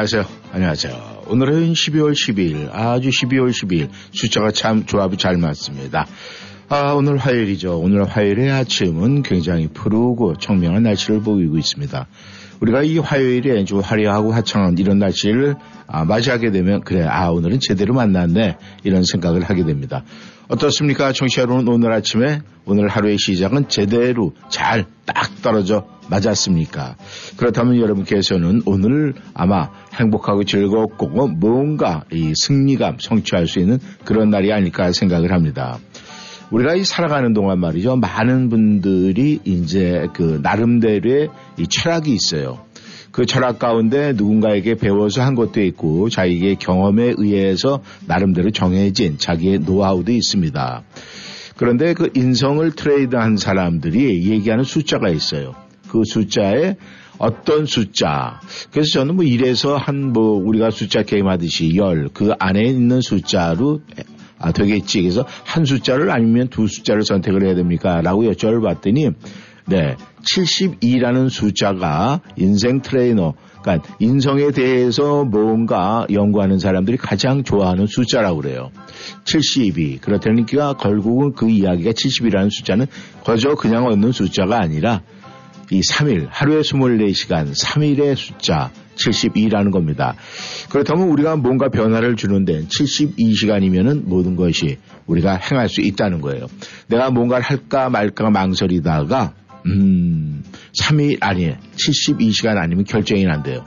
안녕하세요. 안녕하세요. 오늘은 12월 12일, 아주 12월 12일, 숫자가 참 조합이 잘 맞습니다. 아, 오늘 화요일이죠. 오늘 화요일의 아침은 굉장히 푸르고 청명한 날씨를 보이고 있습니다. 우리가 이 화요일에 좀 화려하고 화창한 이런 날씨를 아, 맞이하게 되면 그래 아 오늘은 제대로 만났네 이런 생각을 하게 됩니다. 어떻습니까? 청취자 여러분 오늘 아침에 오늘 하루의 시작은 제대로 잘 딱 떨어져 맞았습니까? 그렇다면 여러분께서는 오늘 아마 행복하고 즐겁고 뭔가 이 승리감 성취할 수 있는 그런 날이 아닐까 생각을 합니다. 우리가 이 살아가는 동안 말이죠. 많은 분들이 이제 그 나름대로의 이 철학이 있어요. 그 철학 가운데 누군가에게 배워서 한 것도 있고 자기의 경험에 의해서 나름대로 정해진 자기의 노하우도 있습니다. 그런데 그 인성을 트레이드한 사람들이 얘기하는 숫자가 있어요. 그 숫자에 어떤 숫자. 그래서 저는 뭐 이래서 한 뭐 우리가 숫자 게임 하듯이 열그 안에 있는 숫자로 아, 되겠지. 그래서 한 숫자를 아니면 두 숫자를 선택을 해야 됩니까? 라고 여쭤봤더니 네. 72라는 숫자가 인성 트레이너, 그러니까 인성에 대해서 뭔가 연구하는 사람들이 가장 좋아하는 숫자라고 그래요. 72. 그렇다니까 결국은 그 이야기가 70이라는 숫자는 거저 그냥 얻는 숫자가 아니라 이 3일, 하루에 24시간, 3일의 숫자, 72라는 겁니다. 그렇다면 우리가 뭔가 변화를 주는데 72시간이면은 모든 것이 우리가 행할 수 있다는 거예요. 내가 뭔가를 할까 말까 망설이다가 음, 3일 아니에요. 72시간 아니면 결정이 안 돼요.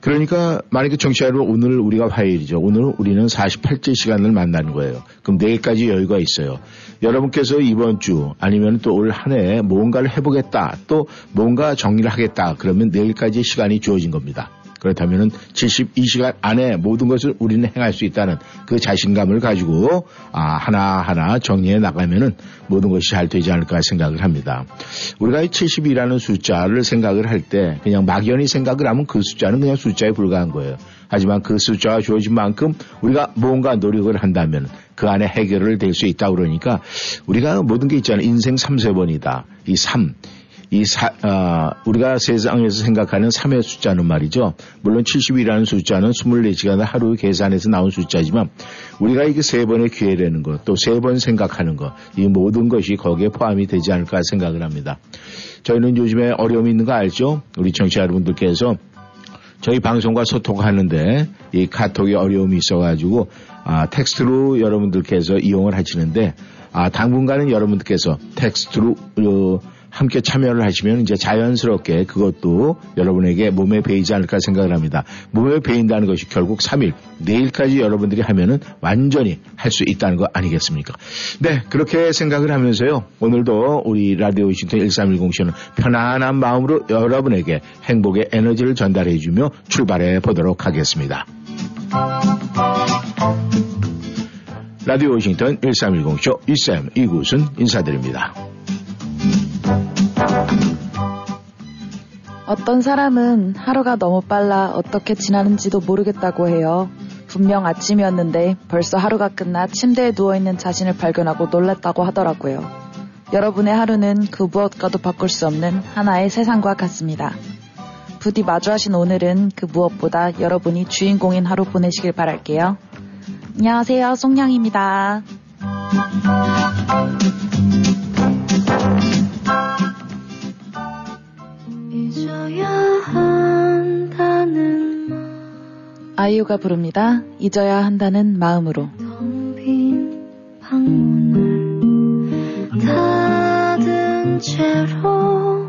그러니까 만약에 정치자 여러분 오늘 우리가 화요일이죠. 오늘 우리는 48째 시간을 만나는 거예요. 그럼 내일까지 여유가 있어요. 여러분께서 이번 주 아니면 또 올 한 해 뭔가를 해보겠다 또 뭔가 정리를 하겠다 그러면 내일까지 시간이 주어진 겁니다. 그렇다면 72시간 안에 모든 것을 우리는 행할 수 있다는 그 자신감을 가지고 아, 하나하나 정리해 나가면은 모든 것이 잘 되지 않을까 생각을 합니다. 우리가 이 70이라는 숫자를 생각을 할 때 그냥 막연히 생각을 하면 그 숫자는 그냥 숫자에 불과한 거예요. 하지만 그 숫자가 주어진 만큼 우리가 뭔가 노력을 한다면 그 안에 해결을 될 수 있다 그러니까 우리가 모든 게 있잖아요. 인생 3, 세번이다. 이 3, 이 사, 어, 우리가 세상에서 생각하는 3의 숫자는 말이죠. 물론 70이라는 숫자는 24시간을 하루 계산해서 나온 숫자지만 우리가 이게 세 번의 기회라는 것, 또 세 번 생각하는 것, 이 모든 것이 거기에 포함이 되지 않을까 생각을 합니다. 저희는 요즘에 어려움이 있는 거 알죠? 우리 청취자 여러분들께서 저희 방송과 소통하는데 이 카톡에 어려움이 있어가지고 아, 텍스트로 여러분들께서 이용을 하시는데 아, 당분간은 여러분들께서 텍스트로 어, 함께 참여를 하시면 이제 자연스럽게 그것도 여러분에게 몸에 배이지 않을까 생각을 합니다. 몸에 배인다는 것이 결국 3일, 내일까지 여러분들이 하면은 완전히 할 수 있다는 거 아니겠습니까? 네, 그렇게 생각을 하면서요. 오늘도 우리 라디오 워싱턴 1310 쇼는 편안한 마음으로 여러분에게 행복의 에너지를 전달해 주며 출발해 보도록 하겠습니다. 라디오 워싱턴 1310쇼 이쌤 이구순 인사드립니다. 어떤 사람은 하루가 너무 빨라 어떻게 지나는지도 모르겠다고 해요. 분명 아침이었는데 벌써 하루가 끝나 침대에 누워있는 자신을 발견하고 놀랐다고 하더라고요. 여러분의 하루는 그 무엇과도 바꿀 수 없는 하나의 세상과 같습니다. 부디 마주하신 오늘은 그 무엇보다 여러분이 주인공인 하루 보내시길 바랄게요. 안녕하세요. 송량입니다. 아이유가 부릅니다. 잊어야 한다는 마음으로. 채로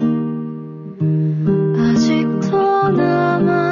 아직도 남아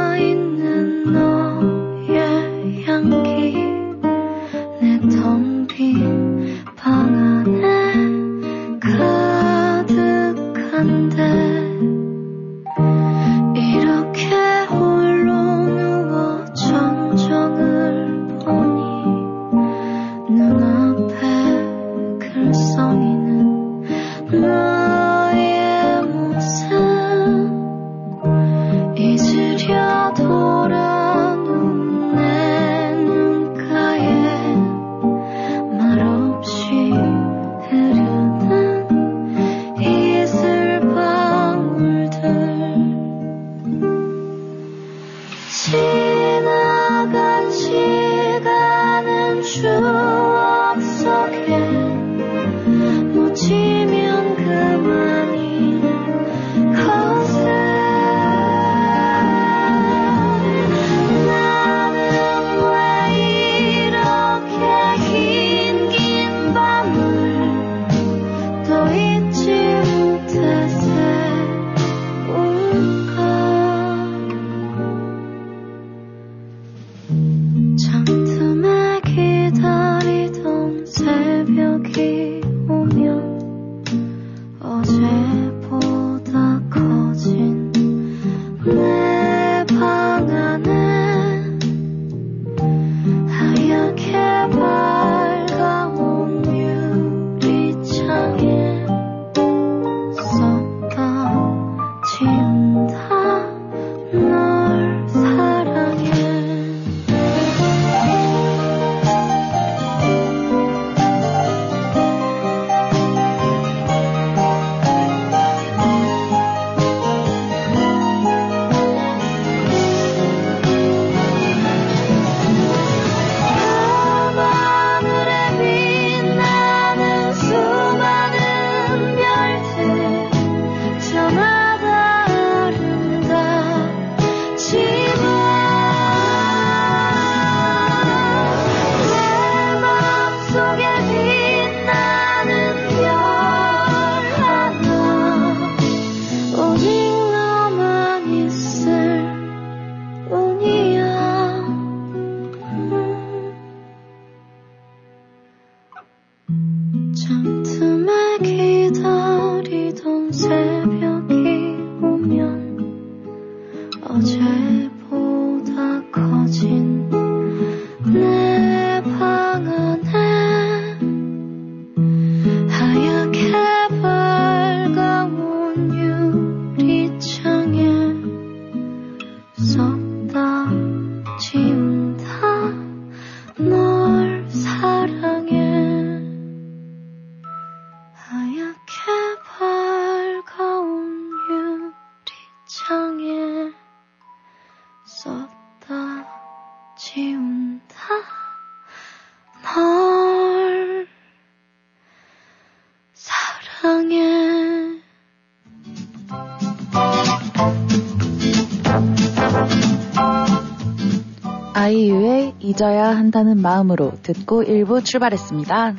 잊어야 한다는 마음으로 듣고 1부 출발했습니다.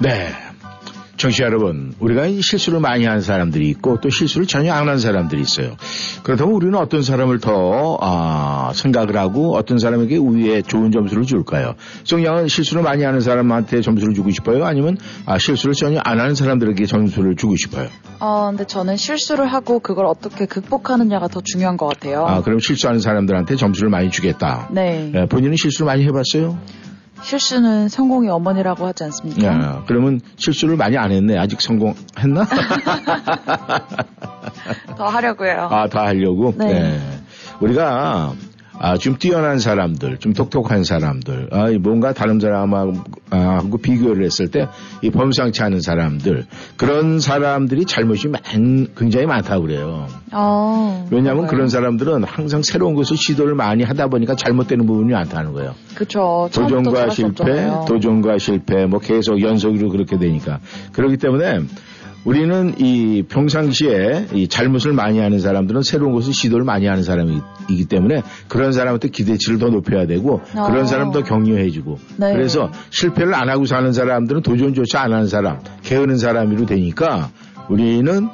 네. 정치 여러분, 우리가 이 실수를 많이 한 사람들이 있고 또 실수를 전혀 안 한 사람들이 있어요. 그렇다면 우리는 어떤 사람을 더 아, 생각을 하고 어떤 사람에게 우위에 좋은 점수를 줄까요? 정양은 실수를 많이 하는 사람한테 점수를 주고 싶어요? 아니면 아, 실수를 전혀 안 하는 사람들에게 점수를 주고 싶어요? 어, 근데 저는 실수를 하고 그걸 어떻게 극복하느냐가 더 중요한 것 같아요. 아, 그럼 실수하는 사람들한테 점수를 많이 주겠다. 네. 예, 본인은 실수를 많이 해봤어요? 실수는 성공의 어머니라고 하지 않습니까? 야, 그러면 실수를 많이 안 했네. 아직 성공했나? 더 하려고요. 아, 다 하려고? 네. 우리가, 아, 좀 뛰어난 사람들, 좀 똑똑한 사람들, 아, 이 뭔가 다른 사람하고 아, 비교를 했을 때, 이 범상치 않은 사람들, 그런 사람들이 잘못이 많, 굉장히 많다고 그래요. 어, 왜냐하면? 그런 사람들은 항상 새로운 것을 시도를 많이 하다 보니까 잘못되는 부분이 많다는 거예요. 처음부터 도전과 실패. 도전과 실패, 뭐 계속 연속으로 그렇게 되니까. 그렇기 때문에, 우리는 이 평상시에 이 잘못을 많이 하는 사람들은 새로운 것을 시도를 많이 하는 사람이기 때문에 그런 사람한테 기대치를 더 높여야 되고 어. 그런 사람 더 격려해주고 네. 그래서 실패를 안 하고 사는 사람들은 도전조차 안 하는 사람, 게으른 사람으로 되니까 우리는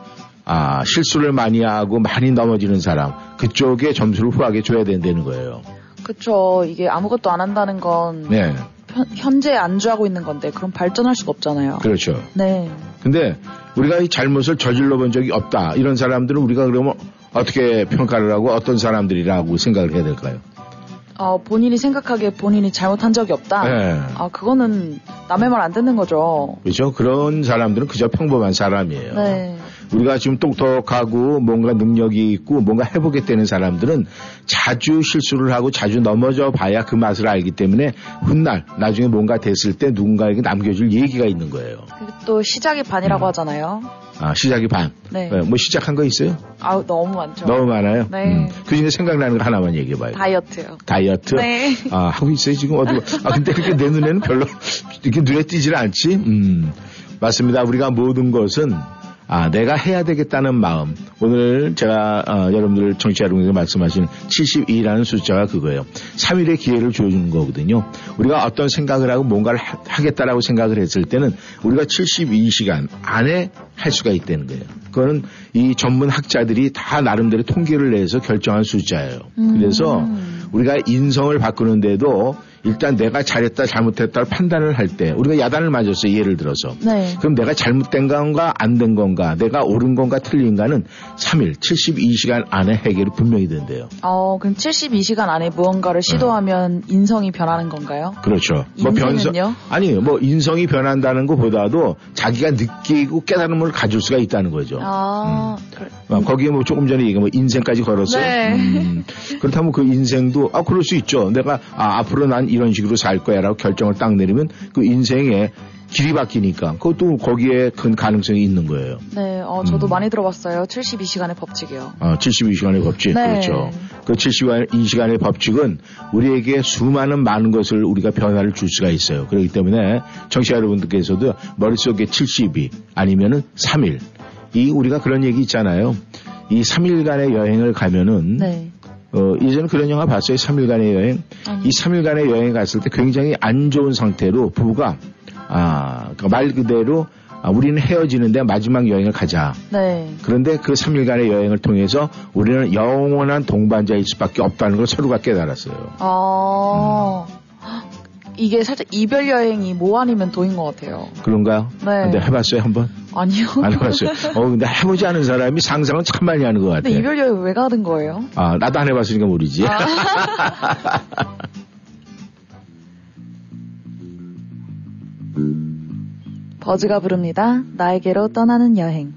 아, 실수를 많이 하고 많이 넘어지는 사람 그쪽에 점수를 후하게 줘야 된다는 거예요. 그쵸. 이게 아무것도 안 한다는 건 네, 현- 현재 안주하고 있는 건데 그럼 발전할 수가 없잖아요. 그렇죠. 네. 근데 우리가 이 잘못을 저질러 본 적이 없다. 이런 사람들은 우리가 그러면 어떻게 평가를 하고 어떤 사람들이라고 생각을 해야 될까요? 어, 본인이 생각하기에 본인이 잘못한 적이 없다. 네. 아, 그거는 남의 말 안 듣는 거죠. 그렇죠? 그런 사람들은 그저 평범한 사람이에요. 네. 우리가 지금 똑똑하고 뭔가 능력이 있고 뭔가 해보겠다는 사람들은 자주 실수를 하고 자주 넘어져 봐야 그 맛을 알기 때문에 훗날 나중에 뭔가 됐을 때 누군가에게 남겨줄 얘기가 있는 거예요. 또 시작이 반이라고 음. 하잖아요. 아, 시작이 반. 네. 뭐 시작한 거 있어요? 아우, 너무 많죠. 너무 많아요. 음. 네. 그 중에 생각나는 거 하나만 얘기해봐요. 다이어트요. 다이어트? 네. 아, 하고 있어요, 지금 어디. 아, 근데 그렇게 내 눈에는 별로 이렇게 눈에 띄질 않지? 음. 맞습니다. 우리가 모든 것은 아, 내가 해야 되겠다는 마음. 오늘 제가, 어, 여러분들, 청취자 여러분들 말씀하신 72라는 숫자가 그거예요. 3일의 기회를 주어주는 거거든요. 우리가 어떤 생각을 하고 뭔가를 하, 하겠다라고 생각을 했을 때는 우리가 72시간 안에 할 수가 있다는 거예요. 그거는 이 전문 학자들이 다 나름대로 통계를 내서 결정한 숫자예요. 그래서 우리가 인성을 바꾸는데도 일단 내가 잘했다 잘못했다를 판단을 할 때 우리가 야단을 맞았어요. 예를 들어서. 네. 그럼 내가 잘못된 건가 안 된 건가 내가 옳은 건가 틀린가는 3일 72시간 안에 해결이 분명히 된대요. 어, 그럼 72시간 안에 무언가를 시도하면 인성이 변하는 건가요? 그렇죠. 인생은요? 아니 뭐 인성이 변한다는 것보다도 자기가 느끼고 깨달음을 가질 수가 있다는 거죠. 아, 그래. 아, 거기에 뭐 조금 전에 얘기한 뭐 인생까지 걸었어요. 네. 음, 그렇다면 그 인생도 아 그럴 수 있죠. 내가 아, 앞으로 난 이런 식으로 살 거야라고 결정을 딱 내리면 그 인생의 길이 바뀌니까 그것도 거기에 큰 가능성이 있는 거예요. 네, 어, 저도 음. 많이 들어봤어요. 72시간의 법칙이요. 어, 72시간의 법칙 네. 그렇죠. 그 72시간의 법칙은 우리에게 수많은 많은 것을 우리가 변화를 줄 수가 있어요. 그렇기 때문에 청취자 여러분들께서도 머릿속에 72 아니면은 3일 이 우리가 그런 얘기 있잖아요. 이 3일간의 여행을 가면은 네. 어, 이제는 그런 영화 봤어요. 3일간의 여행. 아니. 이 3일간의 여행 갔을 때 굉장히 안 좋은 상태로 부부가 아, 그말 그대로 아, 우리는 헤어지는데 마지막 여행을 가자. 네. 그런데 그 3일간의 여행을 통해서 우리는 영원한 동반자일 수밖에 없다는 걸 서로가 깨달았어요. 아, 이게 살짝 이별 여행이 뭐 아니면 도인 것 같아요. 그런가요? 네. 근데 해봤어요, 한번? 아니요. 안 해봤어요. 어, 근데 해보지 않은 사람이 상상은 참 많이 하는 것 근데 같아요. 이별 여행 왜 가는 거예요? 아, 나도 안 해봤으니까 모르지. 아. 버즈가 부릅니다. 나에게로 떠나는 여행.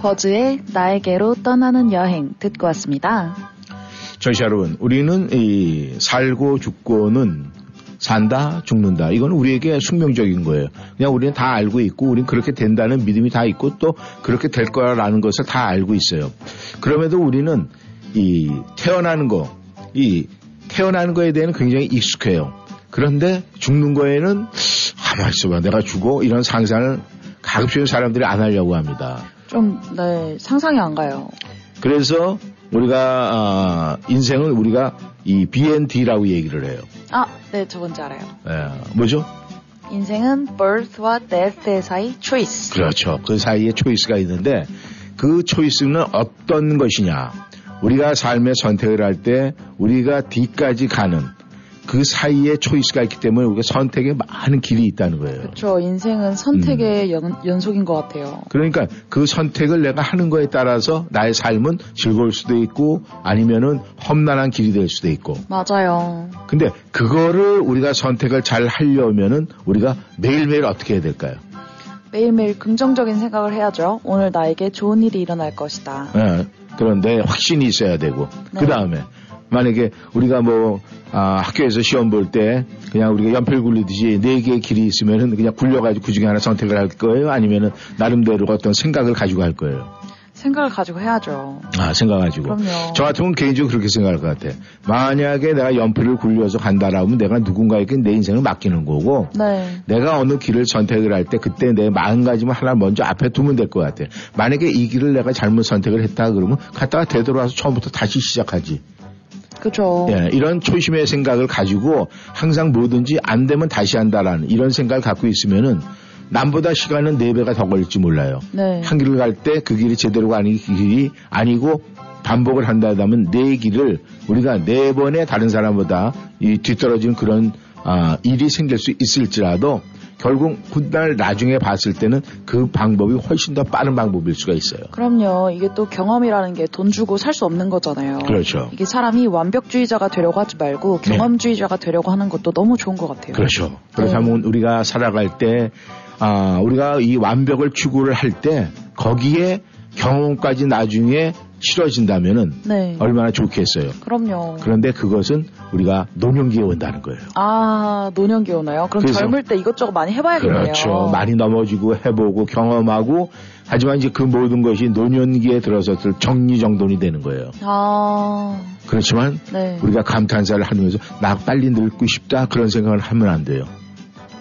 버즈의 나에게로 떠나는 여행 듣고 왔습니다. 전시 여러분, 우리는 이 살고 죽고는 산다, 죽는다. 이건 우리에게 숙명적인 거예요. 그냥 우리는 다 알고 있고, 우리는 그렇게 된다는 믿음이 다 있고, 또 그렇게 될 거라는 것을 다 알고 있어요. 그럼에도 우리는 이 태어나는 거, 이 태어나는 거에 대해서 굉장히 익숙해요. 그런데 죽는 거에는 가만히 있어봐. 내가 죽어. 이런 상상을 가급적 사람들이 안 하려고 합니다. 좀, 네, 상상이 안 가요. 그래서 우리가 아, 인생은 우리가 이 BND라고 얘기를 해요. 아, 네, 저 뭔지 알아요. 예, 뭐죠? 인생은 birth와 death의 사이 choice. 그렇죠. 그 사이에 초이스가 있는데 그 초이스는 어떤 것이냐? 우리가 삶의 선택을 할 때 우리가 뒤까지 가는 그 사이에 초이스가 있기 때문에 우리가 선택에 많은 길이 있다는 거예요. 그렇죠. 인생은 선택의 연, 연속인 것 같아요. 그러니까 그 선택을 내가 하는 거에 따라서 나의 삶은 즐거울 수도 있고 아니면은 험난한 길이 될 수도 있고. 맞아요. 근데 그거를 우리가 선택을 잘 하려면은 우리가 매일매일 어떻게 해야 될까요? 매일매일 긍정적인 생각을 해야죠. 오늘 나에게 좋은 일이 일어날 것이다. 예, 그런데 확신이 있어야 되고 네. 그 다음에 만약에 우리가 뭐 아, 학교에서 시험 볼 때 그냥 우리가 연필 굴리듯이 네 개의 길이 있으면은 그냥 굴려가지고 그 중에 하나 선택을 할 거예요 아니면은 나름대로 어떤 생각을 가지고 할 거예요 생각을 가지고 해야죠. 아 생각 가지고 그럼요. 저 같으면 개인적으로 그렇게 생각할 것 같아 만약에 내가 연필을 굴려서 간다라면 내가 누군가에게 내 인생을 맡기는 거고 네. 내가 어느 길을 선택을 할 때 그때 내 마음가짐을 하나 먼저 앞에 두면 될 것 같아. 만약에 이 길을 내가 잘못 선택을 했다 그러면 갔다가 되돌아와서 처음부터 다시 시작하지. 그죠. 예, 이런 초심의 생각을 가지고 항상 뭐든지 안 되면 다시 한다라는 이런 생각을 갖고 있으면은 남보다 시간은 네 배가 더 걸릴지 몰라요. 네. 한 길을 갈 때 그 길이 제대로가 아닌 길이 아니고 반복을 한다면 네 길을 우리가 네 번에 다른 사람보다 이 뒤떨어지는 그런 아, 일이 생길 수 있을지라도 결국 훗날 나중에 봤을 때는 그 방법이 훨씬 더 빠른 방법일 수가 있어요. 그럼요. 이게 또 경험이라는 게 돈 주고 살 수 없는 거잖아요. 그렇죠. 이게 사람이 완벽주의자가 되려고 하지 말고 네. 경험주의자가 되려고 하는 것도 너무 좋은 것 같아요. 그렇죠. 그렇다면 우리가 살아갈 때, 아, 우리가 이 완벽을 추구를 할 때 거기에 경험까지 나중에 치러진다면은 네. 얼마나 좋겠어요. 그럼요. 그런데 그것은 우리가 노년기에 온다는 거예요. 아, 노년기 오나요? 그럼 젊을 때 이것저것 많이 해봐야겠네요. 그렇죠. 많이 넘어지고 해보고 경험하고 하지만 이제 그 모든 것이 노년기에 들어서들 정리정돈이 되는 거예요. 아, 그렇지만 네. 우리가 감탄사를 하면서 나 빨리 늙고 싶다 그런 생각을 하면 안 돼요.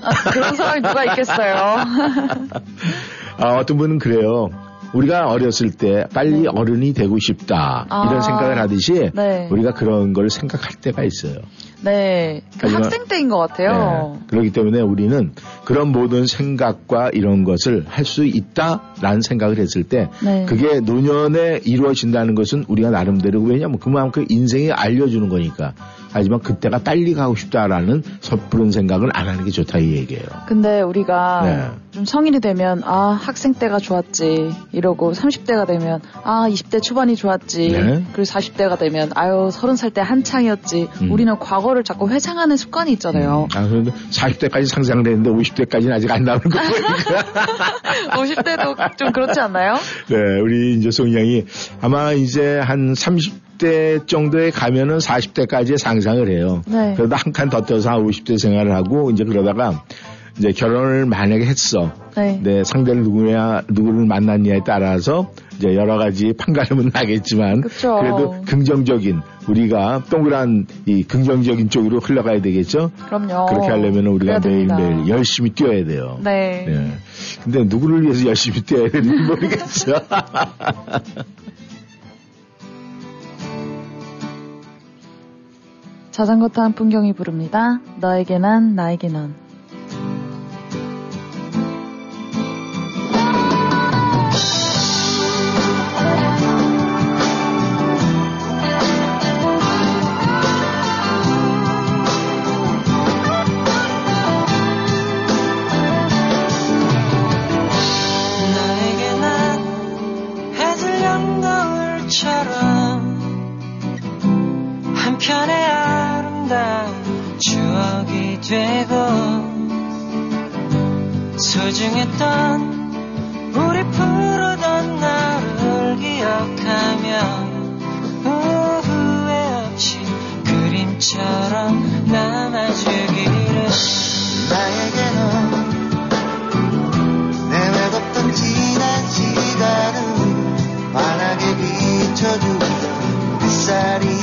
아, 그런 사람이 누가 있겠어요? 아, 어떤 분은 그래요. 우리가 어렸을 때 빨리 어른이 되고 싶다 아. 이런 생각을 하듯이 네. 우리가 그런 걸 생각할 때가 있어요. 네, 그 하지만- 학생 때인 것 같아요. 네. 그렇기 때문에 우리는 그런 모든 생각과 이런 것을 할 수 있다라는 생각을 했을 때 네. 그게 노년에 이루어진다는 것은 우리가 나름대로 왜냐하면 그만큼 인생이 알려주는 거니까 하지만 그때가 빨리 가고 싶다라는 섣부른 생각은 안 하는 게 좋다 이 얘기예요. 근데 우리가 네. 좀 성인이 되면 아 학생 때가 좋았지 이러고 30대가 되면 아 20대 초반이 좋았지 네. 그리고 40대가 되면 아유 30살 때 한창이었지 음. 우리는 과거 를 자꾸 회상하는 습관이 있잖아요. 아, 그런데 40대까지 상상을 했는데 50대까지는 아직 안 나오는 거 보니까. 50대도 좀 그렇지 않나요? 네, 우리 이제 송이 양이 아마 이제 한 30대 정도에 가면은 40대까지 상상을 해요. 네. 그러다 한 칸 더 떠서 한 50대 생활을 하고 이제 그러다가 이제 결혼을 만약에 했어. 네. 네, 상대를 누구냐, 누구를 만났냐에 따라서 이제 여러 가지 판가름은 나겠지만 그쵸. 래도 긍정적인 우리가 동그란 이 긍정적인 쪽으로 흘러가야 되겠죠. 그럼요. 그렇게 하려면 우리가. 매일매일 열심히 뛰어야 돼요. 네. 네. 근데 누구를 위해서 열심히 뛰어야 되는지 모르겠어. 자전거 탄 풍경이 부릅니다. 너에게 난 나에게 넌. 소중했던 우리 부르던 나를 기억하며 후회 없이 그림처럼 남아주기를 나에게는 내 외롭던 지난 시간은 환하게 비춰주던 햇살이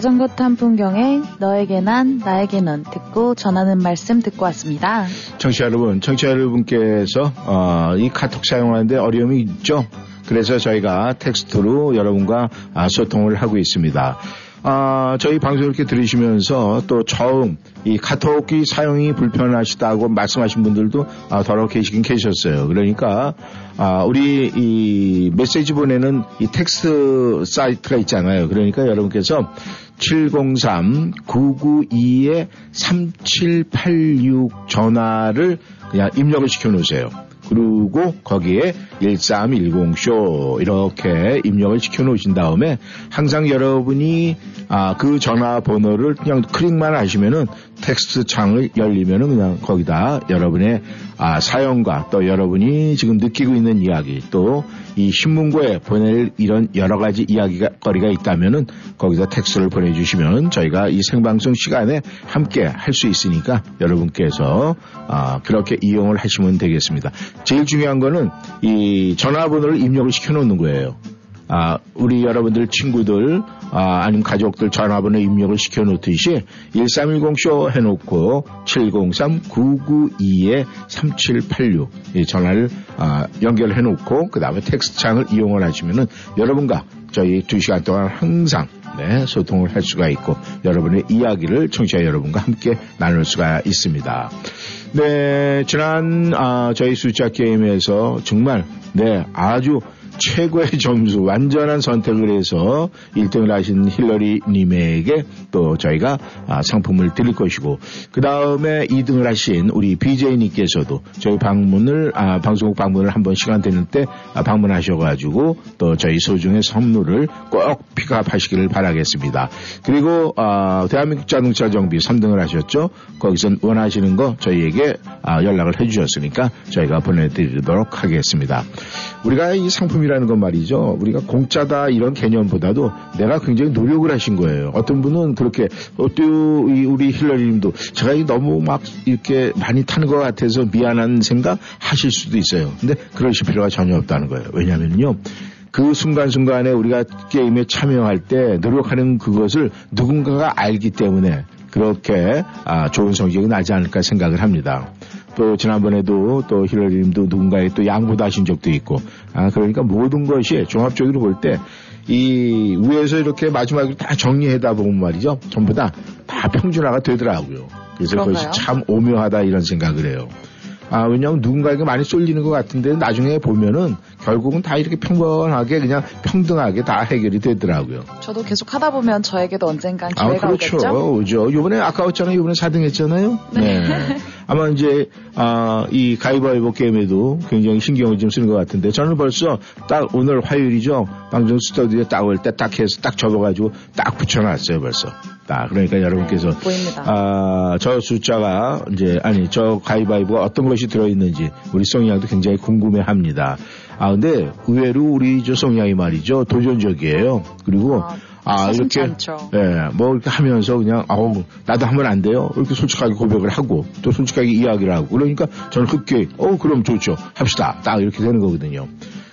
자전거 탄 풍경에 너에게 난 나에게 넌 듣고 전하는 말씀 듣고 왔습니다. 청취자 여러분, 청취자 여러분께서 어, 이 카톡 사용하는데 어려움이 있죠? 그래서 저희가 텍스트로 여러분과 아, 소통을 하고 있습니다. 아, 저희 방송 이렇게 들으시면서 또 처음 이 카톡이 사용이 불편하시다고 말씀하신 분들도 아, 더러 계시긴 계셨어요. 그러니까 아, 우리 이 메시지 보내는 이 텍스트 사이트가 있잖아요. 그러니까 여러분께서 703-992-3786 전화를 그냥 입력을 시켜 놓으세요. 그리고 거기에 1310쇼 이렇게 입력을 시켜 놓으신 다음에 항상 여러분이 아, 그 전화번호를 그냥 클릭만 하시면은 텍스트 창을 열리면은 그냥 거기다 여러분의 아, 사연과 또 여러분이 지금 느끼고 있는 이야기 또 이 신문고에 보낼 이런 여러 가지 이야기가 거리가 있다면은 거기다 텍스트를 보내주시면 저희가 이 생방송 시간에 함께 할 수 있으니까 여러분께서 아, 그렇게 이용을 하시면 되겠습니다. 제일 중요한 거는 이 전화번호를 입력을 시켜 놓는 거예요. 아, 우리 여러분들 친구들, 아, 아니면 가족들 전화번호 입력을 시켜 놓듯이 1310쇼 해놓고 703-992-3786이 전화를 아, 연결해 놓고 그 다음에 텍스트 창을 이용을 하시면은 여러분과 저희 두 시간 동안 항상 네, 소통을 할 수가 있고 여러분의 이야기를 청취자 여러분과 함께 나눌 수가 있습니다. 네, 지난 아, 저희 숫자 게임에서 정말 네 아주 최고의 점수, 완전한 선택을 해서 1등을 하신 힐러리 님에게 또 저희가 아, 상품을 드릴 것이고, 그 다음에 2등을 하신 우리 BJ 님께서도 저희 방문을, 아, 방송국 방문을 한번 시간 되는 때 아, 방문하셔가지고 또 저희 소중의 선물을 꼭 픽업하시기를 바라겠습니다. 그리고, 아, 대한민국 자동차 정비 3등을 하셨죠? 거기서 원하시는 거 저희에게 아, 연락을 해주셨으니까 저희가 보내드리도록 하겠습니다. 우리가 이 상품 이라는 건 말이죠. 우리가 공짜다 이런 개념보다도 내가 굉장히 노력을 하신 거예요. 어떤 분은 그렇게 어, 또이 우리 힐러리님도 제가 이 너무 막 이렇게 많이 타는 것 같아서 미안한 생각 하실 수도 있어요. 근데 그러실 필요가 전혀 없다는 거예요. 왜냐면요. 그 순간순간에 우리가 게임에 참여할 때 노력하는 그것을 누군가가 알기 때문에 그렇게 아, 좋은 성적이 나지 않을까 생각을 합니다. 또 지난번에도 또 힐러리님도 누군가에 또 양보도 하신 적도 있고 아 그러니까 모든 것이 종합적으로 볼 때 이 위에서 이렇게 마지막으로 다 정리하다 보면 말이죠 전부 다 다 평준화가 되더라고요. 그래서? 그것이 참 오묘하다 이런 생각을 해요. 아, 왜냐면 누군가에게 많이 쏠리는 것 같은데 나중에 보면은 결국은 다 이렇게 평범하게 그냥 평등하게 다 해결이 되더라고요. 저도 계속 하다 보면 저에게도 언젠간 아, 기회가 그렇죠. 오겠죠? 오죠. 요번에 아까웠잖아요. 요번에 4등 했잖아요. 네. 아마 이제, 아, 이 가위바위보 게임에도 굉장히 신경을 좀 쓰는 것 같은데 저는 벌써 딱 오늘 화요일이죠. 방송 스튜디오에 딱 올 때 딱 해서 딱 접어가지고 딱 붙여놨어요 벌써. 딱. 그러니까 여러분께서 네, 보입니다. 아, 저 숫자가 이제 아니 저 가위바위보가 어떤 것이 들어있는지 우리 송이 양도 굉장히 궁금해합니다. 아 근데 의외로 우리 저 송이 양이 말이죠 도전적이에요. 그리고 아, 아, 이렇게 않죠. 예, 뭐 이렇게 하면서 그냥 아우 나도 하면 안 돼요. 이렇게 솔직하게 고백을 하고 또 솔직하게 이야기를 하고 그러니까 저는 흔쾌히 어 그럼 좋죠 합시다 딱 이렇게 되는 거거든요.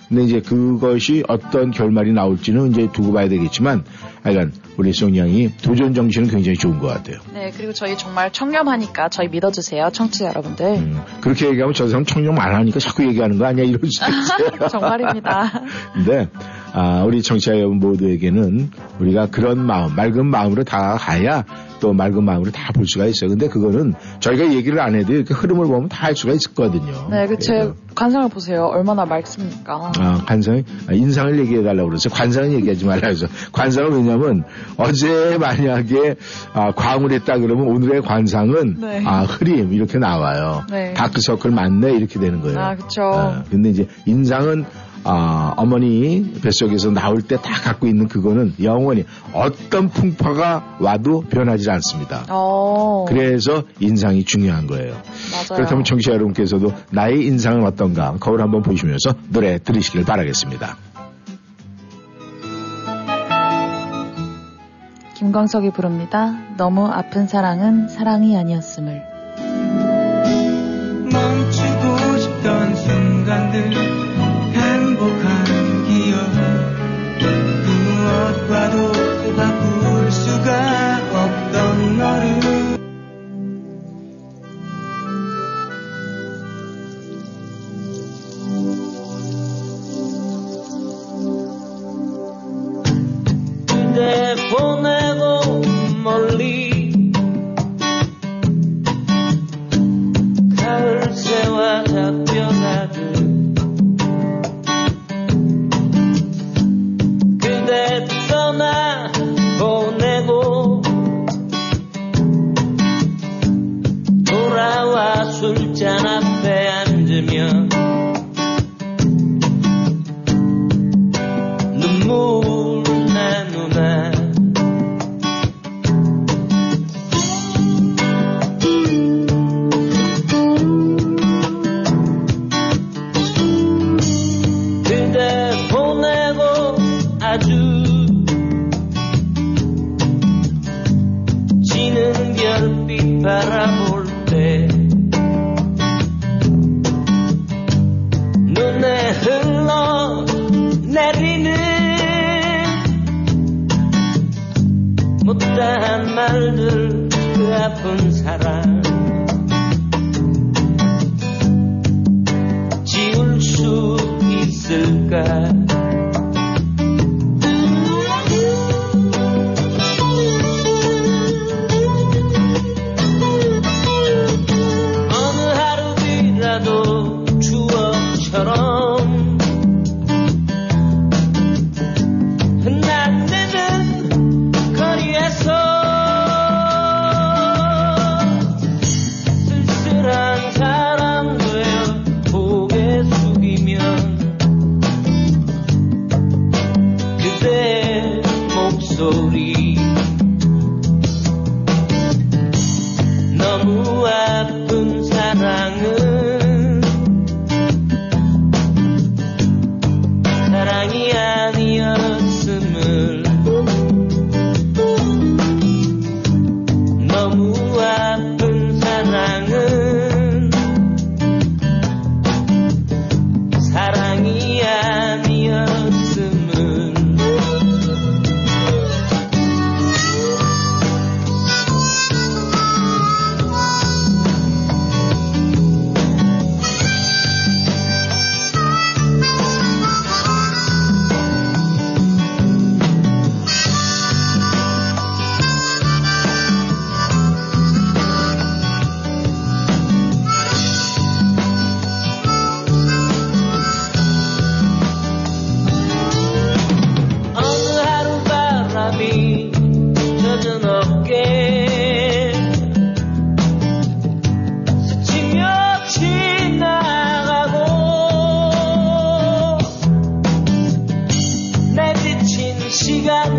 근데 이제 그것이 어떤 결말이 나올지는 이제 두고 봐야 되겠지만 하여간 우리 송 양이 도전 정신은 굉장히 좋은 것 같아요. 네, 그리고 저희 정말 청렴하니까 저희 믿어주세요, 청취자 여러분들. 음, 그렇게 얘기하면 저 사람 청렴 안 하니까 자꾸 얘기하는 거 아니야 있어요. 정말입니다. 근데 아, 우리 청취자 여러분 모두에게는 우리가 그런 마음, 맑은 마음으로 다가야 또 맑은 마음으로 다 볼 수가 있어요. 근데 그거는 저희가 얘기를 안 해도 이렇게 흐름을 보면 다 알 수가 있었거든요. 네, 그제 그래서, 관상을 보세요. 얼마나 맑습니까? 아, 관상, 아, 인상을 얘기해 달라고 그래서 관상은 얘기하지 말라 그래서 관상은 왜냐면 어제 만약에 아, 광을 했다 그러면 오늘의 관상은 네. 아, 흐림 이렇게 나와요. 네. 다크서클 맞네 이렇게 되는 거예요. 아, 그쵸. 아, 근데 이제 인상은 아, 어머니 뱃속에서 나올 때 다 갖고 있는 그거는 영원히 어떤 풍파가 와도 변하지 않습니다. 어, 그래서 인상이 중요한 거예요. 맞아요. 그렇다면 청취자 여러분께서도 나의 인상은 어떤가 거울 한번 보시면서 노래 들으시길 바라겠습니다. 김광석이 부릅니다. 너무 아픈 사랑은 사랑이 아니었음을. 멈추고 싶던 순간들